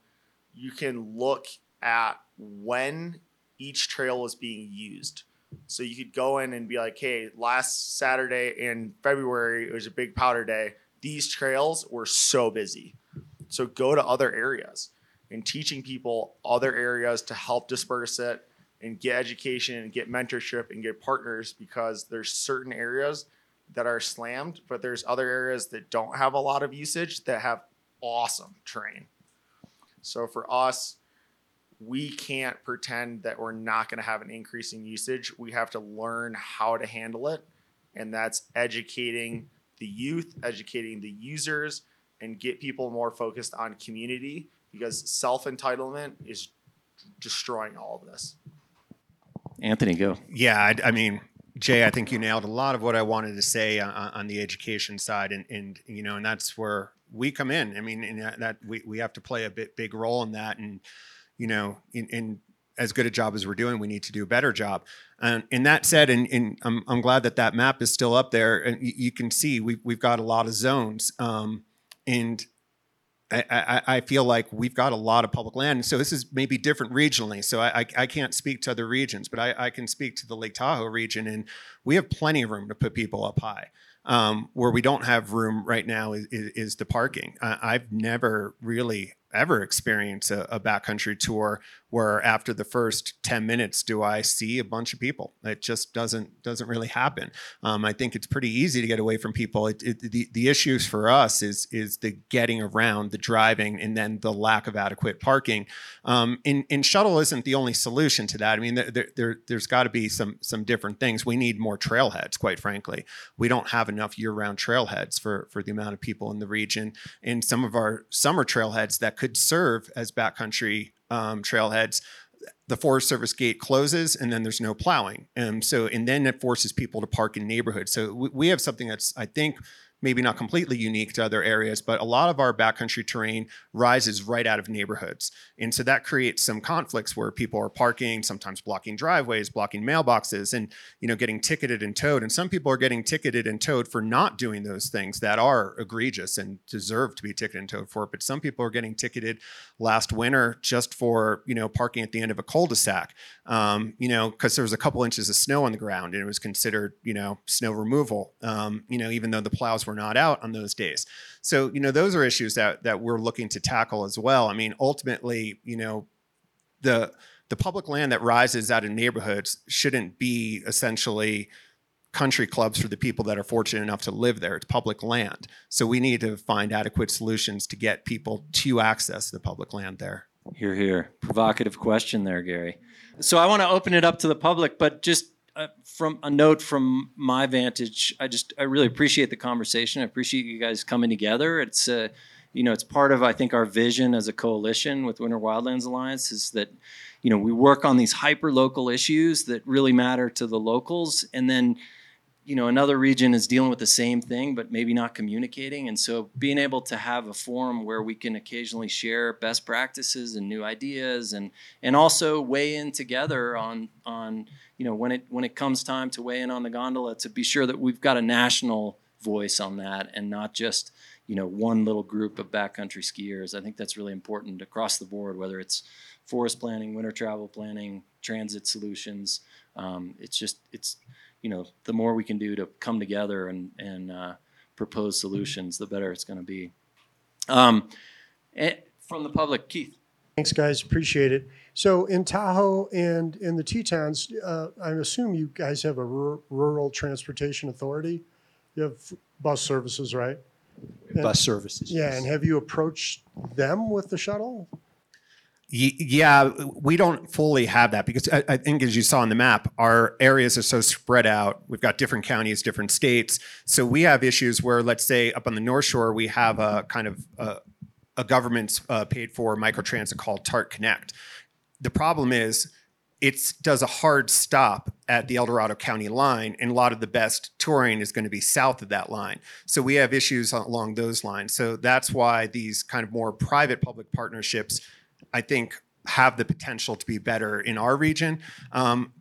you can look at when each trail was being used. So you could go in and be like hey last saturday in february it was a big powder day. These trails were so busy. So go to other areas and teaching people other areas to help disperse it and get education and get mentorship and get partners because there's certain areas that are slammed, but there's other areas that don't have a lot of usage that have awesome terrain. So for us, we can't pretend that we're not going to have an increase in usage. We have to learn how to handle it. And that's educating the youth, educating the users, and get people more focused on community because self entitlement is destroying all of this. Anthony, go. Yeah, I, I mean, Jay, I think you nailed a lot of what I wanted to say on, on the education side, and and you know, and that's where we come in. I mean, and that, we we have to play a bit big role in that, and you know, in, in as good a job as we're doing, we need to do a better job. And that said, and, and I'm, I'm glad that that map is still up there, and you, you can see we've we've got a lot of zones, um, and I, I, feel like we've got a lot of public land. So this is maybe different regionally. So I, I, I can't speak to other regions, but I, I can speak to the Lake Tahoe region, and we have plenty of room to put people up high. Um, where we don't have room right now is, is, is the parking. I've never really ever experience a, a backcountry tour where after the first 10 minutes do i see a bunch of people? It just doesn't doesn't really happen. Um, i think it's pretty easy to get away from people. It, it, the, the issues for us is is the getting around the driving and then the lack of adequate parking. Um, and, and shuttle isn't the only solution to that. I mean there, there, there's got to be some some different things. We need more trailheads quite frankly. We don't have enough year-round trailheads for for the amount of people in the region. And some of our summer trailheads that could serve as backcountry um, trailheads the Forest Service gate closes and then there's no plowing. And so, and then it forces people to park in neighborhoods. So we, we have something that's, I think, maybe not completely unique to other areas, but a lot of our backcountry terrain rises right out of neighborhoods. And so that creates some conflicts where people are parking, sometimes blocking driveways, blocking mailboxes, and you know, getting ticketed and towed. And some people are getting ticketed and towed for not doing those things that are egregious and deserve to be ticketed and towed for. But some people are getting ticketed last winter just for, you know, parking at the end of a cul-de-sac. Um, you know, because there was a couple inches of snow on the ground and it was considered, you know, snow removal. Um, you know, even though the plows were not out on those days. So, you know, those are issues that that we're looking to tackle as well. I mean, ultimately, you know, the the public land that rises out of neighborhoods shouldn't be essentially country clubs for the people that are fortunate enough to live there. It's public land. So we need to find adequate solutions to get people to access the public land there. Here, here. Provocative question there, Gary. So I want to open it up to the public, but just uh, from a note from my vantage, I just I really appreciate the conversation. I appreciate you guys coming together. It's uh, you know it's part of I think our vision as a coalition with Winter Wildlands Alliance is that you know we work on these hyper local issues that really matter to the locals, and then you know another region is dealing with the same thing but maybe not communicating. And so being able to have a forum where we can occasionally share best practices and new ideas and and also weigh in together on on you know when it when it comes time to weigh in on the gondola to be sure that we've got a national voice on that and not just you know one little group of backcountry skiers. I think that's really important across the board whether it's forest planning winter travel planning transit solutions. Um, it's just it's you know, the more we can do to come together and and uh, propose solutions, the better it's going to be. Um, eh, from the public, Keith. Thanks, guys. Appreciate it. So in Tahoe and in the Tetons, uh, I assume you guys have a rur- rural transportation authority. You have bus services, right? And- Bus services. Yeah, and have you approached them with the shuttle? Ye- Yeah, we don't fully have that because I, I think, as you saw on the map, our areas are so spread out. We've got different counties, different states. So we have issues where, let's say, up on the North Shore, we have a kind of a, a government uh, paid for microtransit called TART Connect. The problem is, it does a hard stop at the El Dorado County line, and a lot of the best touring is going to be south of that line. So we have issues along those lines. So that's why these kind of more private public partnerships I think have the potential to be better in our region. Um,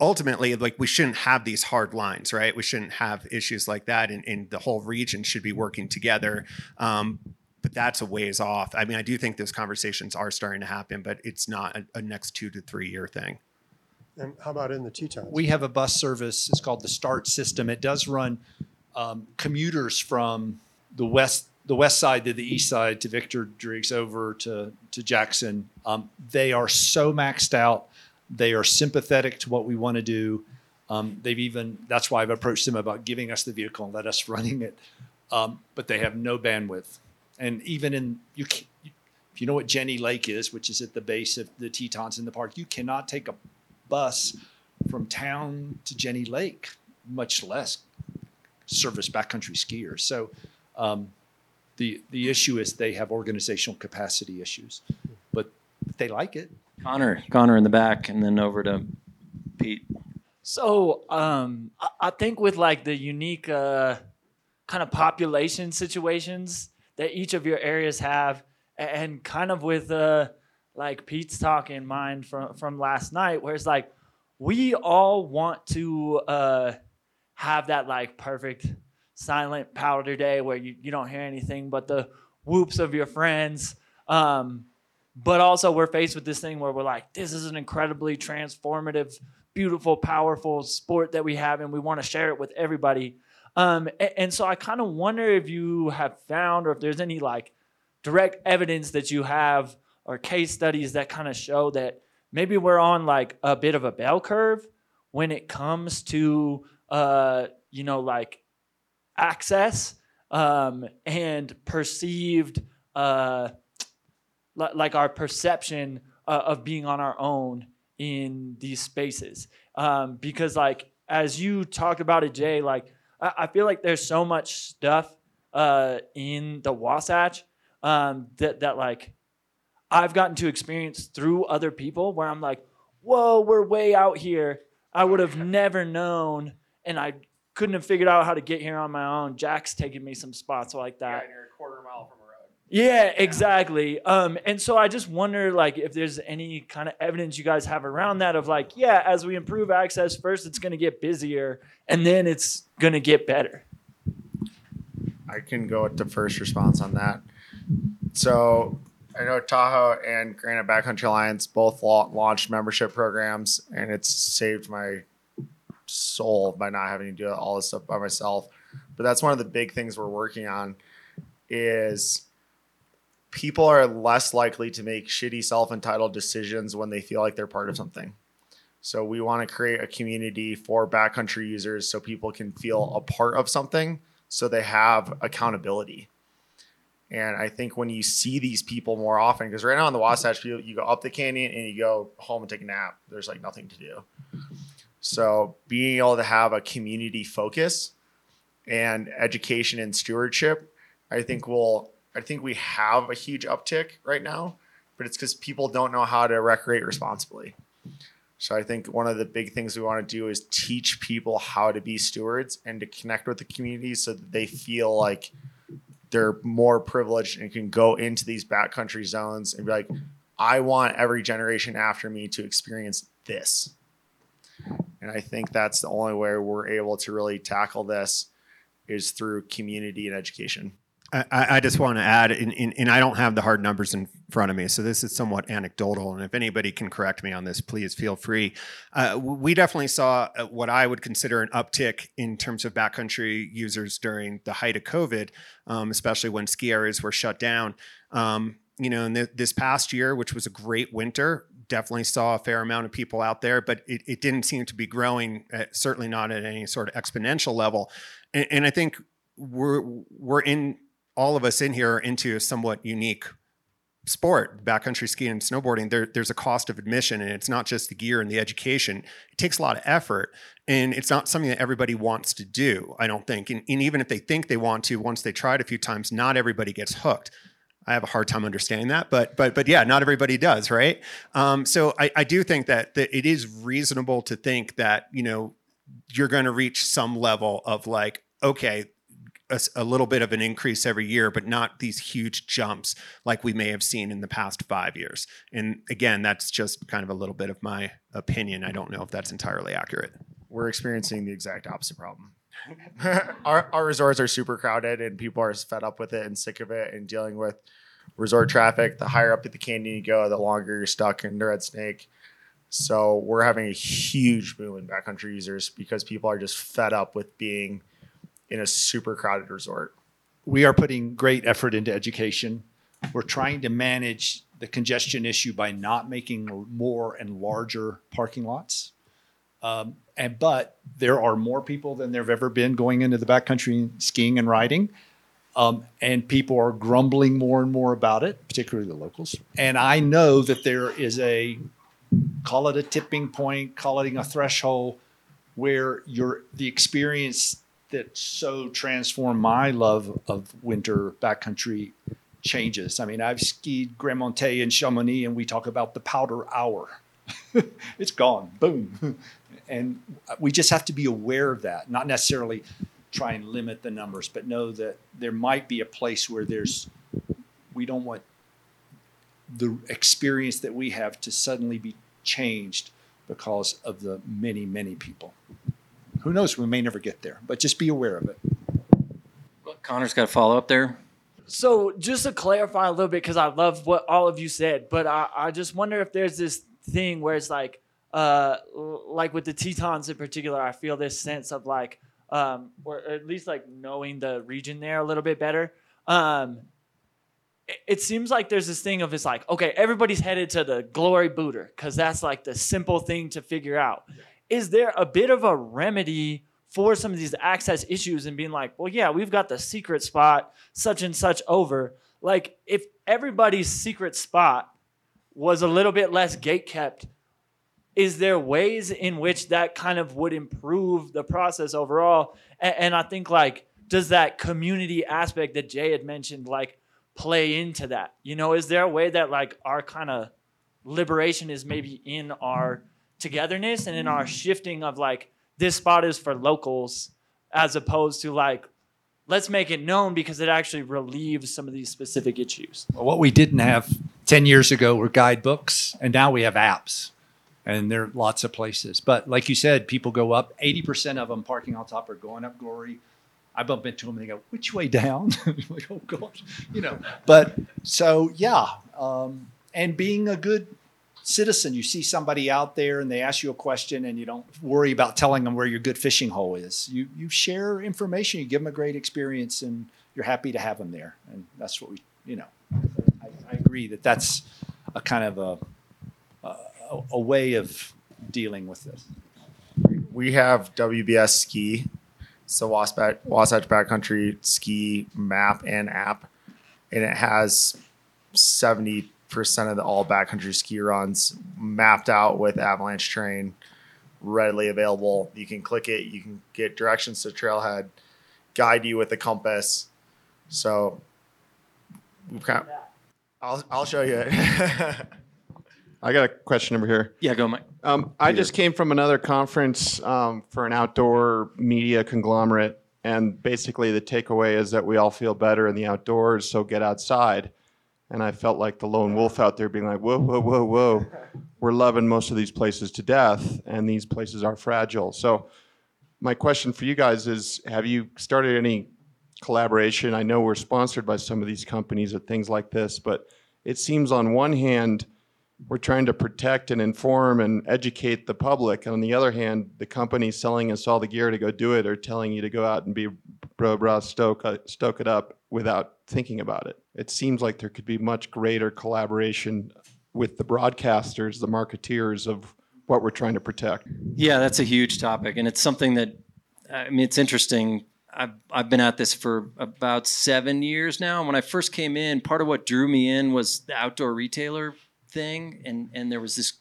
ultimately, like we shouldn't have these hard lines, right? We shouldn't have issues like that, and, and the whole region should be working together. Um, but that's a ways off. I mean, I do think those conversations are starting to happen, but it's not a, a next two to three year thing. And how about in the Tetons? We have a bus service. It's called the START system. It does run um, commuters from the west the west side to the east side to Victor Driggs over to to Jackson. Um, they are so maxed out. They are sympathetic to what we want to do. Um, they've even that's why I've approached them about giving us the vehicle and let us [LAUGHS] running it. Um, but they have no bandwidth, and even in you, if you know what Jenny Lake is, which is at the base of the Tetons in the park, you cannot take a bus from town to Jenny Lake, much less service backcountry skiers. So um, the the issue is they have organizational capacity issues, but they like it. Connor, Connor in the back, and then over to Pete. So um, I, I think with like the unique uh, kind of population situations that each of your areas have, and kind of with uh, like Pete's talk in mind from from last night, where it's like we all want to uh, have that like perfect silent powder day where you, you don't hear anything but the whoops of your friends. Um, but also we're faced with this thing where we're like, this is an incredibly transformative, beautiful, powerful sport that we have, and we want to share it with everybody. Um, a- and, so I kind of wonder if you have found, or if there's any like direct evidence that you have, or case studies that kind of show that maybe we're on like a bit of a bell curve when it comes to, uh, you know, like access um, and perceived. Uh, li- like our perception uh, of being on our own in these spaces um, because like as you talked about it jay like i, I feel like there's so much stuff uh, in the wasatch um, that, that like i've gotten to experience through other people where i'm like whoa we're way out here i would have [LAUGHS] never known and i couldn't have figured out how to get here on my own jack's taken me some spots like that you're a quarter mile from a road. yeah, exactly. Um, and so I just wonder, like, if there's any kind of evidence you guys have around that of like, yeah, as we improve access, first it's going to get busier, and then it's going to get better. I can go with the first response on that. So I know Tahoe and Granite Backcountry Alliance both launched membership programs, and it's saved my soul by not having to do all this stuff by myself. But that's one of the big things we're working on is people are less likely to make shitty self-entitled decisions when they feel like they're part of something. So we want to create a community for backcountry users so people can feel a part of something so they have accountability. And I think when you see these people more often, because right now in the Wasatch, you, you go up the canyon and you go home and take a nap. There's like nothing to do. So being able to have a community focus and education and stewardship, I think will I think we have a huge uptick right now, but it's because people don't know how to recreate responsibly. So I think one of the big things we want to do is teach people how to be stewards and to connect with the community so that they feel like they're more privileged and can go into these backcountry zones and be like, I want every generation after me to experience this. And I think that's the only way we're able to really tackle this is through community and education. I, I just want to add, and, and, I don't have the hard numbers in front of me, so this is somewhat anecdotal. And if anybody can correct me on this, please feel free. Uh, we definitely saw uh, what I would consider an uptick in terms of backcountry users during the height of COVID, um, especially when ski areas were shut down. Um, you know, in th- this past year, which was a great winter, definitely saw a fair amount of people out there, but it, it didn't seem to be growing, at, certainly not at any sort of exponential level. And, and I think we're we're in all of us in here are into a somewhat unique sport backcountry skiing and snowboarding. There, there's a cost of admission and it's not just the gear and the education. It takes a lot of effort and it's not something that everybody wants to do i don't think. And, and even if they think they want to once they try it a few times not everybody gets hooked I have a hard time understanding that, but but but yeah, not everybody does, right? Um, so I, I do think that that it is reasonable to think that you know you're going to reach some level of like, okay, a little bit of an increase every year, but not these huge jumps like we may have seen in the past five years. And again, that's just kind of a little bit of my opinion. I don't know if that's entirely accurate. We're experiencing the exact opposite problem. Our, our resorts are super crowded and people are fed up with it and sick of it and dealing with resort traffic. The higher up at the canyon you go, the longer you're stuck in the Red Snake. So we're having a huge boom in backcountry users because people are just fed up with being in a super crowded resort. we are putting great effort into education. We're trying to manage the congestion issue by not making more and larger parking lots. Um, and but there are more people than there have ever been going into the backcountry skiing and riding. Um, and people are grumbling more and more about it, particularly the locals. And I know that there is a call it a tipping point, call it a threshold where your the experience that so transformed my love of winter backcountry changes. I mean, I've skied Grands Montets and Chamonix, and we talk about the powder hour. [LAUGHS] it's gone, boom. [LAUGHS] And we just have to be aware of that, not necessarily try and limit the numbers, but know that there might be a place where there's, we don't want the experience that we have to suddenly be changed because of the many, many people. Who knows? We may never get there, but just be aware of it. Connor's got a follow up there. So just to clarify a little bit, because I love what all of you said, but I, I just wonder if there's this thing where it's like, uh, like with the Tetons in particular, I feel this sense of like, um, or at least like knowing the region there a little bit better. Um, it, it seems like there's this thing of it's like, okay, everybody's headed to the Glory Booter because that's like the simple thing to figure out. Is there a bit of a remedy for some of these access issues and being like, well, yeah, we've got the secret spot, such and such over. Like, if everybody's secret spot was a little bit less gate kept, is there ways in which that kind of would improve the process overall? And, and I think like, does that community aspect that Jay had mentioned like play into that? You know, is there a way that like our kind of liberation is maybe in our togetherness and in our shifting of like this spot is for locals as opposed to like let's make it known because it actually relieves some of these specific issues. Well, what we didn't have 10 years ago were guidebooks, and now we have apps. And there are lots of places. But like you said, people go up. 80% of them parking on top are going up Glory. I bump into them and they go, which way down? [LAUGHS] Like, oh, God. You know, but so, yeah. Um, and being a good citizen, you see somebody out there and they ask you a question and you don't worry about telling them where your good fishing hole is. You, you share information, you give them a great experience, and you're happy to have them there. And that's what we, you know, I, I agree that that's a kind of a, a, a way of dealing with this. we have WBS Ski, so Wasatch, Wasatch Backcountry Ski map and app, and it has seventy percent of the all backcountry ski runs mapped out with avalanche terrain readily available. You can click it, you can get directions to trailhead, guide you with the compass. So we've kind I'll I'll show you. [LAUGHS] I got a question over here. Yeah, go, Mike. Um, I just came from another conference um, for an outdoor media conglomerate, and basically the takeaway is that we all feel better in the outdoors, so get outside. And I felt like the lone wolf out there, being like, "Whoa, whoa, whoa, whoa! [LAUGHS] We're loving most of these places to death, and these places are fragile." So, my question for you guys is: Have you started any collaboration? I know we're sponsored by some of these companies at things like this, but it seems on one hand we're trying to protect and inform and educate the public. And on the other hand, the companies selling us all the gear to go do it are telling you to go out and be bro bro, stoke, uh, stoke it up without thinking about it. It seems like there could be much greater collaboration with the broadcasters, the marketeers of what we're trying to protect. Yeah, that's a huge topic, and it's something that I mean, it's interesting. I've I've been at this for about seven years now. And when I first came in, part of what drew me in was the outdoor retailer thing, and and there was this,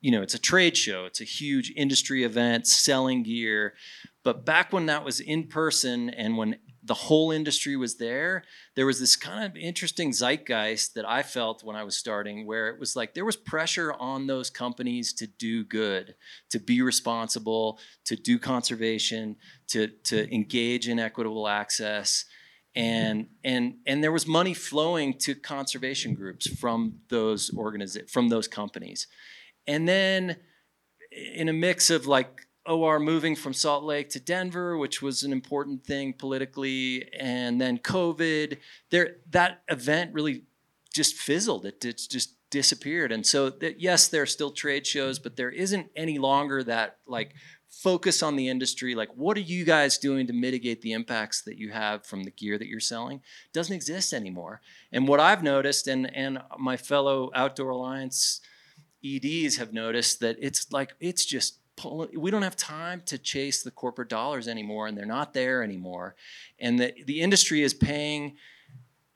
you know, it's a trade show, it's a huge industry event selling gear, but back when that was in person and when the whole industry was there, there was this kind of interesting zeitgeist that I felt when I was starting, where it was like there was pressure on those companies to do good, to be responsible, to do conservation, to to engage in equitable access and and and there was money flowing to conservation groups from those organiza- from those companies and then in a mix of like OR moving from Salt Lake to Denver, which was an important thing politically, and then COVID, there that event really just fizzled. It, it just disappeared. And so, that, yes, there are still trade shows, but there isn't any longer that like focus on the industry like what are you guys doing to mitigate the impacts that you have from the gear that you're selling doesn't exist anymore. And what i've noticed and and my fellow outdoor alliance eds have noticed that it's like it's just pulling we don't have time to chase the corporate dollars anymore and they're not there anymore. And the, the industry is paying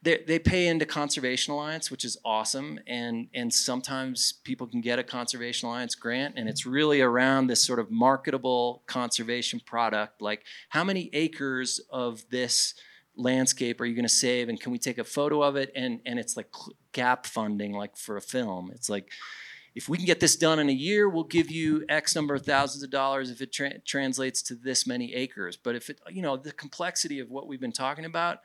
they, they pay into conservation alliance which is awesome and and sometimes people can get a conservation alliance grant and it's really around this sort of marketable conservation product like how many acres of this landscape are you going to save and can we take a photo of it? And and it's like gap funding like for a film. It's like if we can get this done in a year we'll give you x number of thousands of dollars if it tra- translates to this many acres. But if it you know the complexity of what we've been talking about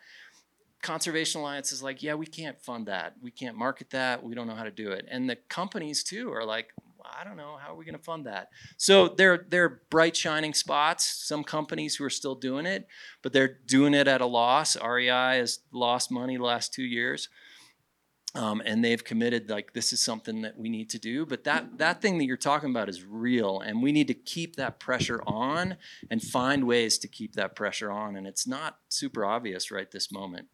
Conservation Alliance is like, yeah, we can't fund that. We can't market that. We don't know how to do it. And the companies too are like, I don't know, how are we going to fund that? So they're they're bright shining spots. Some companies who are still doing it, but they're doing it at a loss. REI has lost money the last two years. Um, and they've committed like this is something that we need to do but that that thing that you're talking about is real and we need to keep that pressure on and find ways to keep that pressure on and it's not super obvious right this moment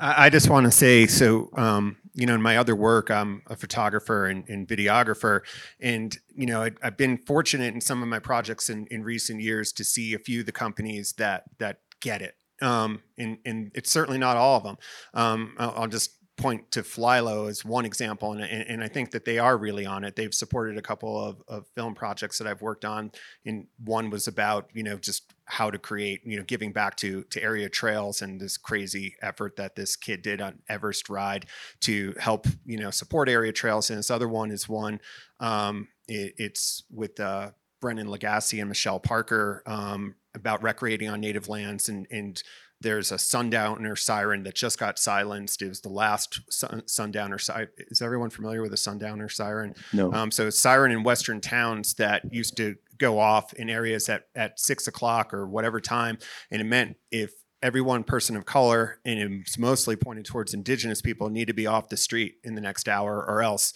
I, just want to say so. Um, you know, in my other work, I'm a photographer and, and videographer, and you know, I, have been fortunate in some of my projects in, in recent years to see a few of the companies that that get it. Um, and and it's certainly not all of them. Um, I'll, I'll just point to Flylow as one example, and, and, I think that they are really on it. They've supported a couple of, of film projects that I've worked on, and one was about you know just how to create you know giving back to to area trails and this crazy effort that this kid did on Everest Ride to help you know support area trails. And this other one is one um, it, it's with uh, Brennan Lagasse and Michelle Parker um, about recreating on native lands and and there's a sundowner siren that just got silenced. It was the last sun, sundowner siren. Is everyone familiar with a sundowner siren? No. Um, so siren in western towns that used to go off in areas at, at six o'clock or whatever time. And it meant if every one person of color, and it's mostly pointed towards indigenous people, need to be off the street in the next hour or else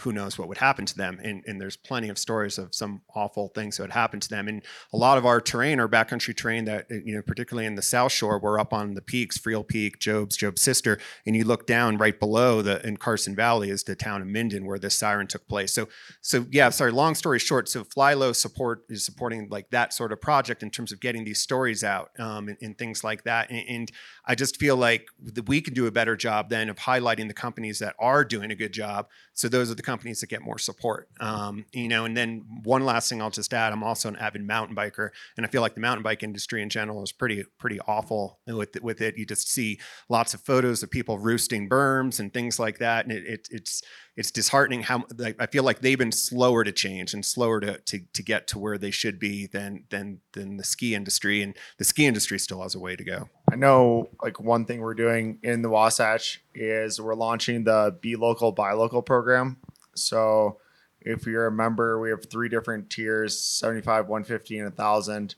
who knows what would happen to them. And, and, there's plenty of stories of some awful things that would happen to them. And a lot of our terrain, our backcountry terrain that, uh, you know, particularly in the South Shore, we're up on the peaks, Freel Peak, Job's, Job's Sister, and you look down right below the in Carson Valley is the town of Minden where this siren took place. So, so yeah, sorry, long story short. So Flylow support is supporting like that sort of project in terms of getting these stories out um, and, and, things like that. And, and I just feel like we can do a better job then of highlighting the companies that are doing a good job. So those are the companies that get more support. Um, you know, and then one last thing I'll just add: I'm also an avid mountain biker, and I feel like the mountain bike industry in general is pretty pretty awful with with it. You just see lots of photos of people roosting berms and things like that, and it, it it's it's disheartening how like, I feel like they've been slower to change and slower to, to to get to where they should be than than than the ski industry, and the ski industry still has a way to go. I know like one thing we're doing in the Wasatch is we're launching the Be Local Buy Local program. So if you're a member, we have three different tiers 75, 150, and 1,000.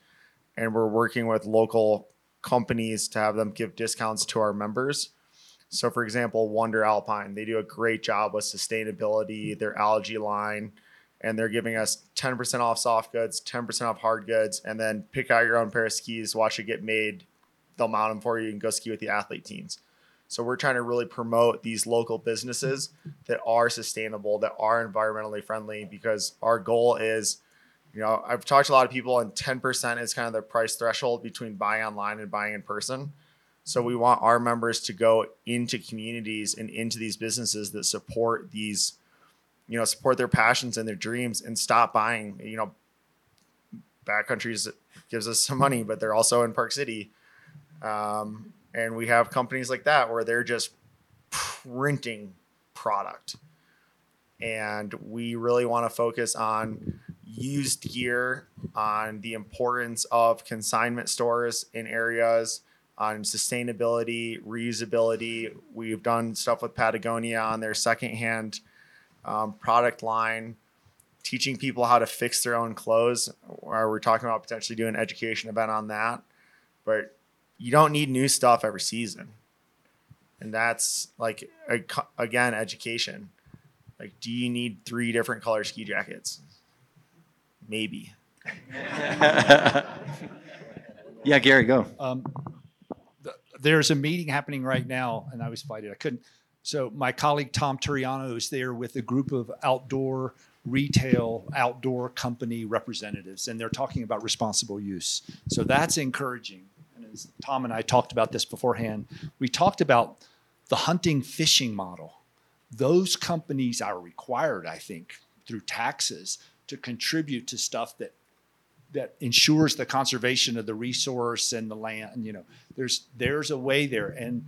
And we're working with local companies to have them give discounts to our members. So, for example, WNDR Alpine, they do a great job with sustainability, their algae line, and they're giving us 10% off soft goods, 10% off hard goods, and then pick out your own pair of skis, watch it get made. They'll mount them for you and go ski with the athlete teams. So we're trying to really promote these local businesses that are sustainable, that are environmentally friendly, because our goal is, you know, I've talked to a lot of people, and 10% is kind of the price threshold between buying online and buying in person. So we want our members to go into communities and into these businesses that support these, you know, support their passions and their dreams and stop buying, you know, backcountry is gives us some money, but they're also in Park City. Um, and we have companies like that where they're just printing product. And we really want to focus on used gear, on the importance of consignment stores in areas, on sustainability, reusability. We've done stuff with Patagonia on their secondhand um, product line, teaching people how to fix their own clothes. Or we're talking about potentially doing an education event on that. But you don't need new stuff every season. And that's like, again, education. Like, do you need three different color ski jackets? Maybe. [LAUGHS] Yeah, Gary, go. Um, th- there's a meeting happening right now, and I was invited. I couldn't. So my colleague Tom Turiano is there with a group of outdoor retail outdoor company representatives, and they're talking about responsible use. So that's encouraging. Tom and I talked about this beforehand, we talked about the hunting fishing model. Those companies are required, I think, through taxes to contribute to stuff that that ensures the conservation of the resource and the land. You know, there's there's a way there, and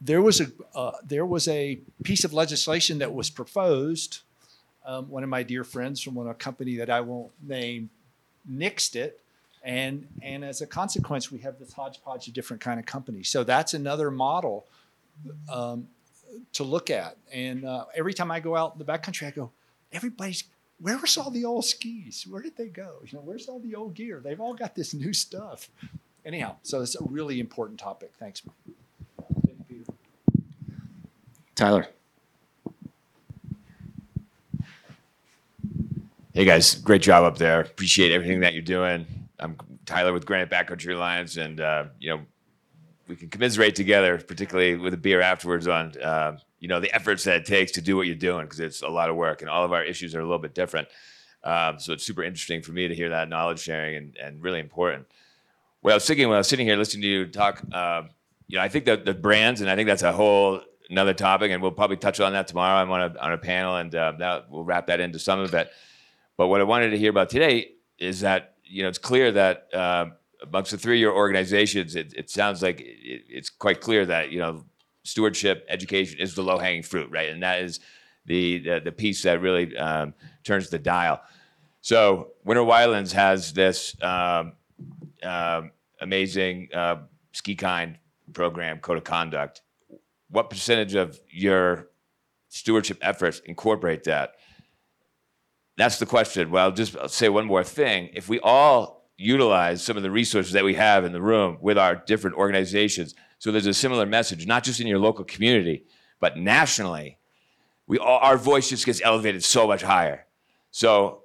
there was a uh, there was a piece of legislation that was proposed. Um, one of my dear friends from one a company that I won't name nixed it, and and as a consequence, we have this hodgepodge of different kind of companies. So that's another model um, to look at. And uh, every time I go out in the backcountry, I go, everybody's where was all the old skis? Where did they go? You know, where's all the old gear? They've all got this new stuff. Anyhow, so it's a really important topic. Thanks, Mike. Thank you, Peter. Tyler. Hey guys, great job up there. Appreciate everything that you're doing. I'm Tyler with Granite Backcountry Alliance, and uh, you know we can commiserate together, particularly with a beer afterwards, on uh, you know the efforts that it takes to do what you're doing because it's a lot of work, and all of our issues are a little bit different. Um, so it's super interesting for me to hear that knowledge sharing and, and really important. Well, I was thinking when I was sitting here listening to you talk, uh, you know, I think that the brands, and I think that's a whole another topic, and we'll probably touch on that tomorrow. I'm on a on a panel, and uh, that we'll wrap that into some of it. But what I wanted to hear about today is that you know it's clear that uh, amongst the three of your organizations, it, it sounds like it, it's quite clear that you know stewardship, education is the low hanging fruit, right? And that is the the, the piece that really um, turns the dial. So Winter Wildlands has this um, um, amazing uh, ski kind program, code of conduct. What percentage of your stewardship efforts incorporate that? That's the question. Well, just I'll just say one more thing. If we all utilize some of the resources that we have in the room with our different organizations, so there's a similar message, not just in your local community, but nationally, we all, our voice just gets elevated so much higher. So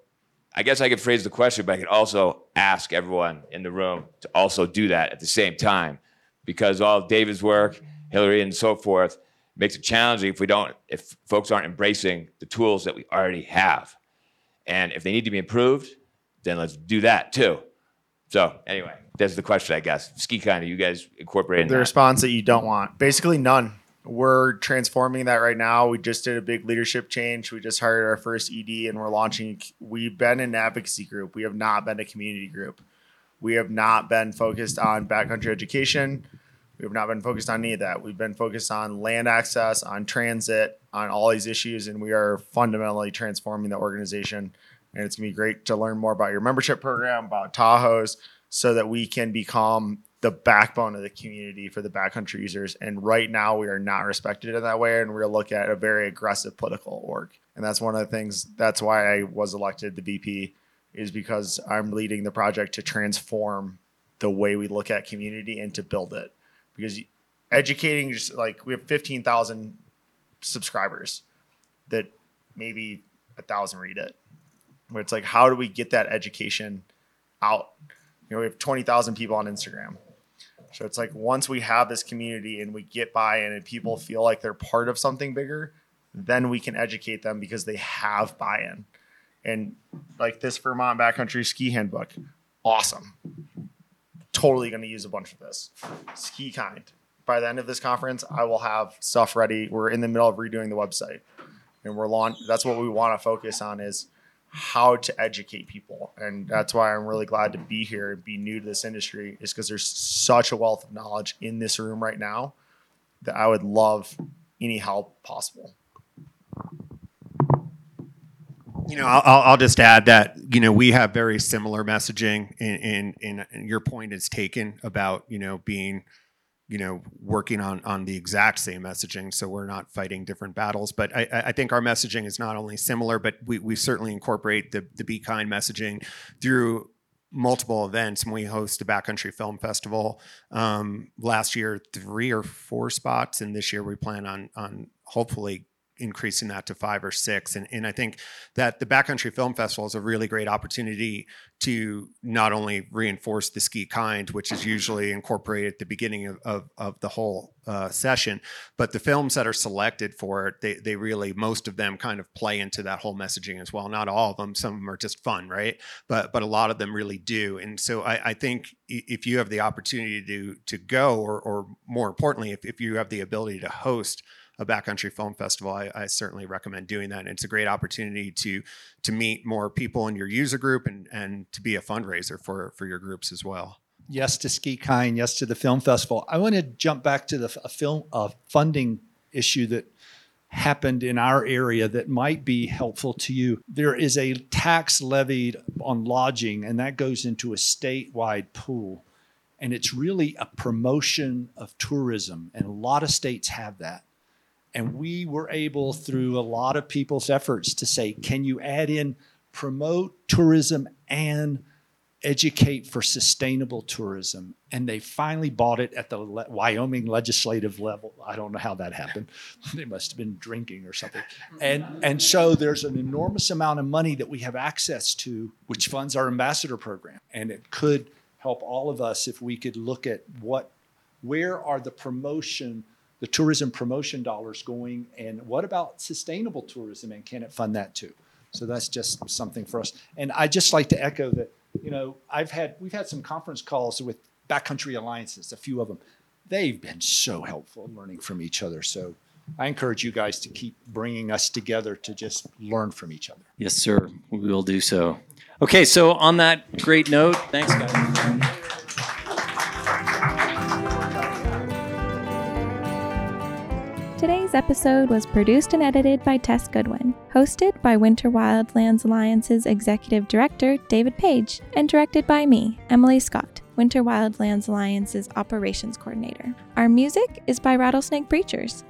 I guess I could phrase the question, but I could also ask everyone in the room to also do that at the same time, because all David's work, Hillary, and so forth makes it challenging if we don't, if folks aren't embracing the tools that we already have. And if they need to be improved, then let's do that too. So anyway, that's the question, I guess. Ski kind of you guys incorporating the that. response that you don't want. Basically, none. We're transforming that right now. We just did a big leadership change. We just hired our first ED and we're launching. We've been an advocacy group. We have not been a community group. We have not been focused on backcountry education. We have not been focused on any of that. We've been focused on land access, on transit, on all these issues, and we are fundamentally transforming the organization. And it's gonna be great to learn more about your membership program, about Tahoe's, so that we can become the backbone of the community for the backcountry users. And right now, we are not respected in that way, and we're looking at a very aggressive political org. And that's one of the things. That's why I was elected the VP, is because I'm leading the project to transform the way we look at community and to build it. Because educating, just like we have 15,000 subscribers, that maybe a thousand read it. Where it's like, how do we get that education out? You know, we have 20,000 people on Instagram. So it's like once we have this community and we get buy-in and people feel like they're part of something bigger, then we can educate them because they have buy-in. And like this Vermont Backcountry Ski Handbook, awesome. Totally going to use a bunch of this. Ski kind. By the end of this conference, I will have stuff ready. We're in the middle of redoing the website, and we're launch. That's what we want to focus on is how to educate people. And that's why I'm really glad to be here and be new to this industry, is because there's such a wealth of knowledge in this room right now that I would love any help possible. You know, I'll, I'll just add that you know we have very similar messaging, and, and, and your point is taken about you know being, you know, working on on the exact same messaging, so we're not fighting different battles. But I, I think our messaging is not only similar, but we, we certainly incorporate the the Be Kind messaging through multiple events and we host a backcountry film festival um, last year three or four spots and this year we plan on on hopefully increasing that to five or six. And, and I think that the Backcountry Film Festival is a really great opportunity to not only reinforce the ski kind, which is usually incorporated at the beginning of, of, of the whole uh, session, but the films that are selected for it, they, they really, most of them kind of play into that whole messaging as well. Not all of them, some of them are just fun, right? But, but a lot of them really do. And so I, I think if you have the opportunity to, to go, or, or more importantly, if, if you have the ability to host a backcountry film festival, I, I, certainly recommend doing that. And it's a great opportunity to to meet more people in your user group and and to be a fundraiser for for your groups as well. Yes to Ski Kind. Yes to the film festival. I want to jump back to the a film uh, funding issue that happened in our area that might be helpful to you. There is a tax levied on lodging, and that goes into a statewide pool. And it's really a promotion of tourism, and a lot of states have that. And we were able, through a lot of people's efforts, to say, can you add in promote tourism and educate for sustainable tourism? And they finally bought it at the Le- Wyoming legislative level. I don't know how that happened. [LAUGHS] they must have been drinking or something. And, and so there's an enormous amount of money that we have access to, which funds our ambassador program. And it could help all of us if we could look at what, where are the promotion the tourism promotion dollars going and what about sustainable tourism and can it fund that too? So that's just something for us. And i just like to echo that you know i've had we've had some conference calls with backcountry alliances a few of them. They've been so helpful in learning from each other. So i encourage you guys to keep bringing us together to just learn from each other. Yes sir. We will do so. Okay so on that great note thanks guys Today's episode was produced and edited by Tess Goodwin, hosted by Winter Wildlands Alliance's Executive Director, David Page, and directed by me, Emily Scott, Winter Wildlands Alliance's Operations Coordinator. Our music is by Rattlesnake Preachers,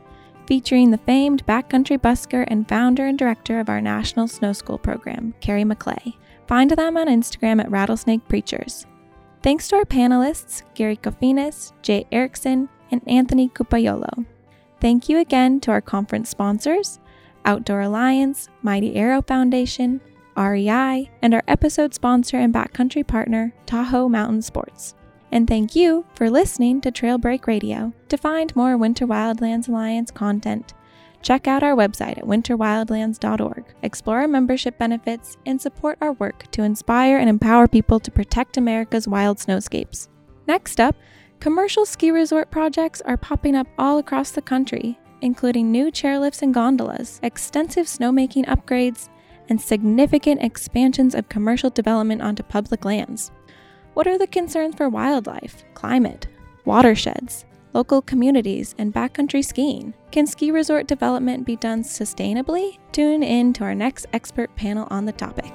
featuring the famed backcountry busker and founder and director of our National Snow School program, Kerry McClay. Find them on Instagram at Rattlesnake Preachers. Thanks to our panelists, Gary Kofinas, Jay Erickson, and Anthony Cupaiuolo. Thank you again to our conference sponsors Outdoor Alliance, Mighty Arrow Foundation, REI, and our episode sponsor and backcountry partner, Tahoe Mountain Sports. And thank you for listening to Trail Break Radio. To find more Winter Wildlands Alliance content, check out our website at winterwildlands.org, explore our membership benefits, and support our work to inspire and empower people to protect America's wild snowscapes. Next up, Commercial ski resort projects are popping up all across the country, including new chairlifts and gondolas, extensive snowmaking upgrades, and significant expansions of commercial development onto public lands. What are the concerns for wildlife, climate, watersheds, local communities, and backcountry skiing? Can ski resort development be done sustainably? Tune in to our next expert panel on the topic.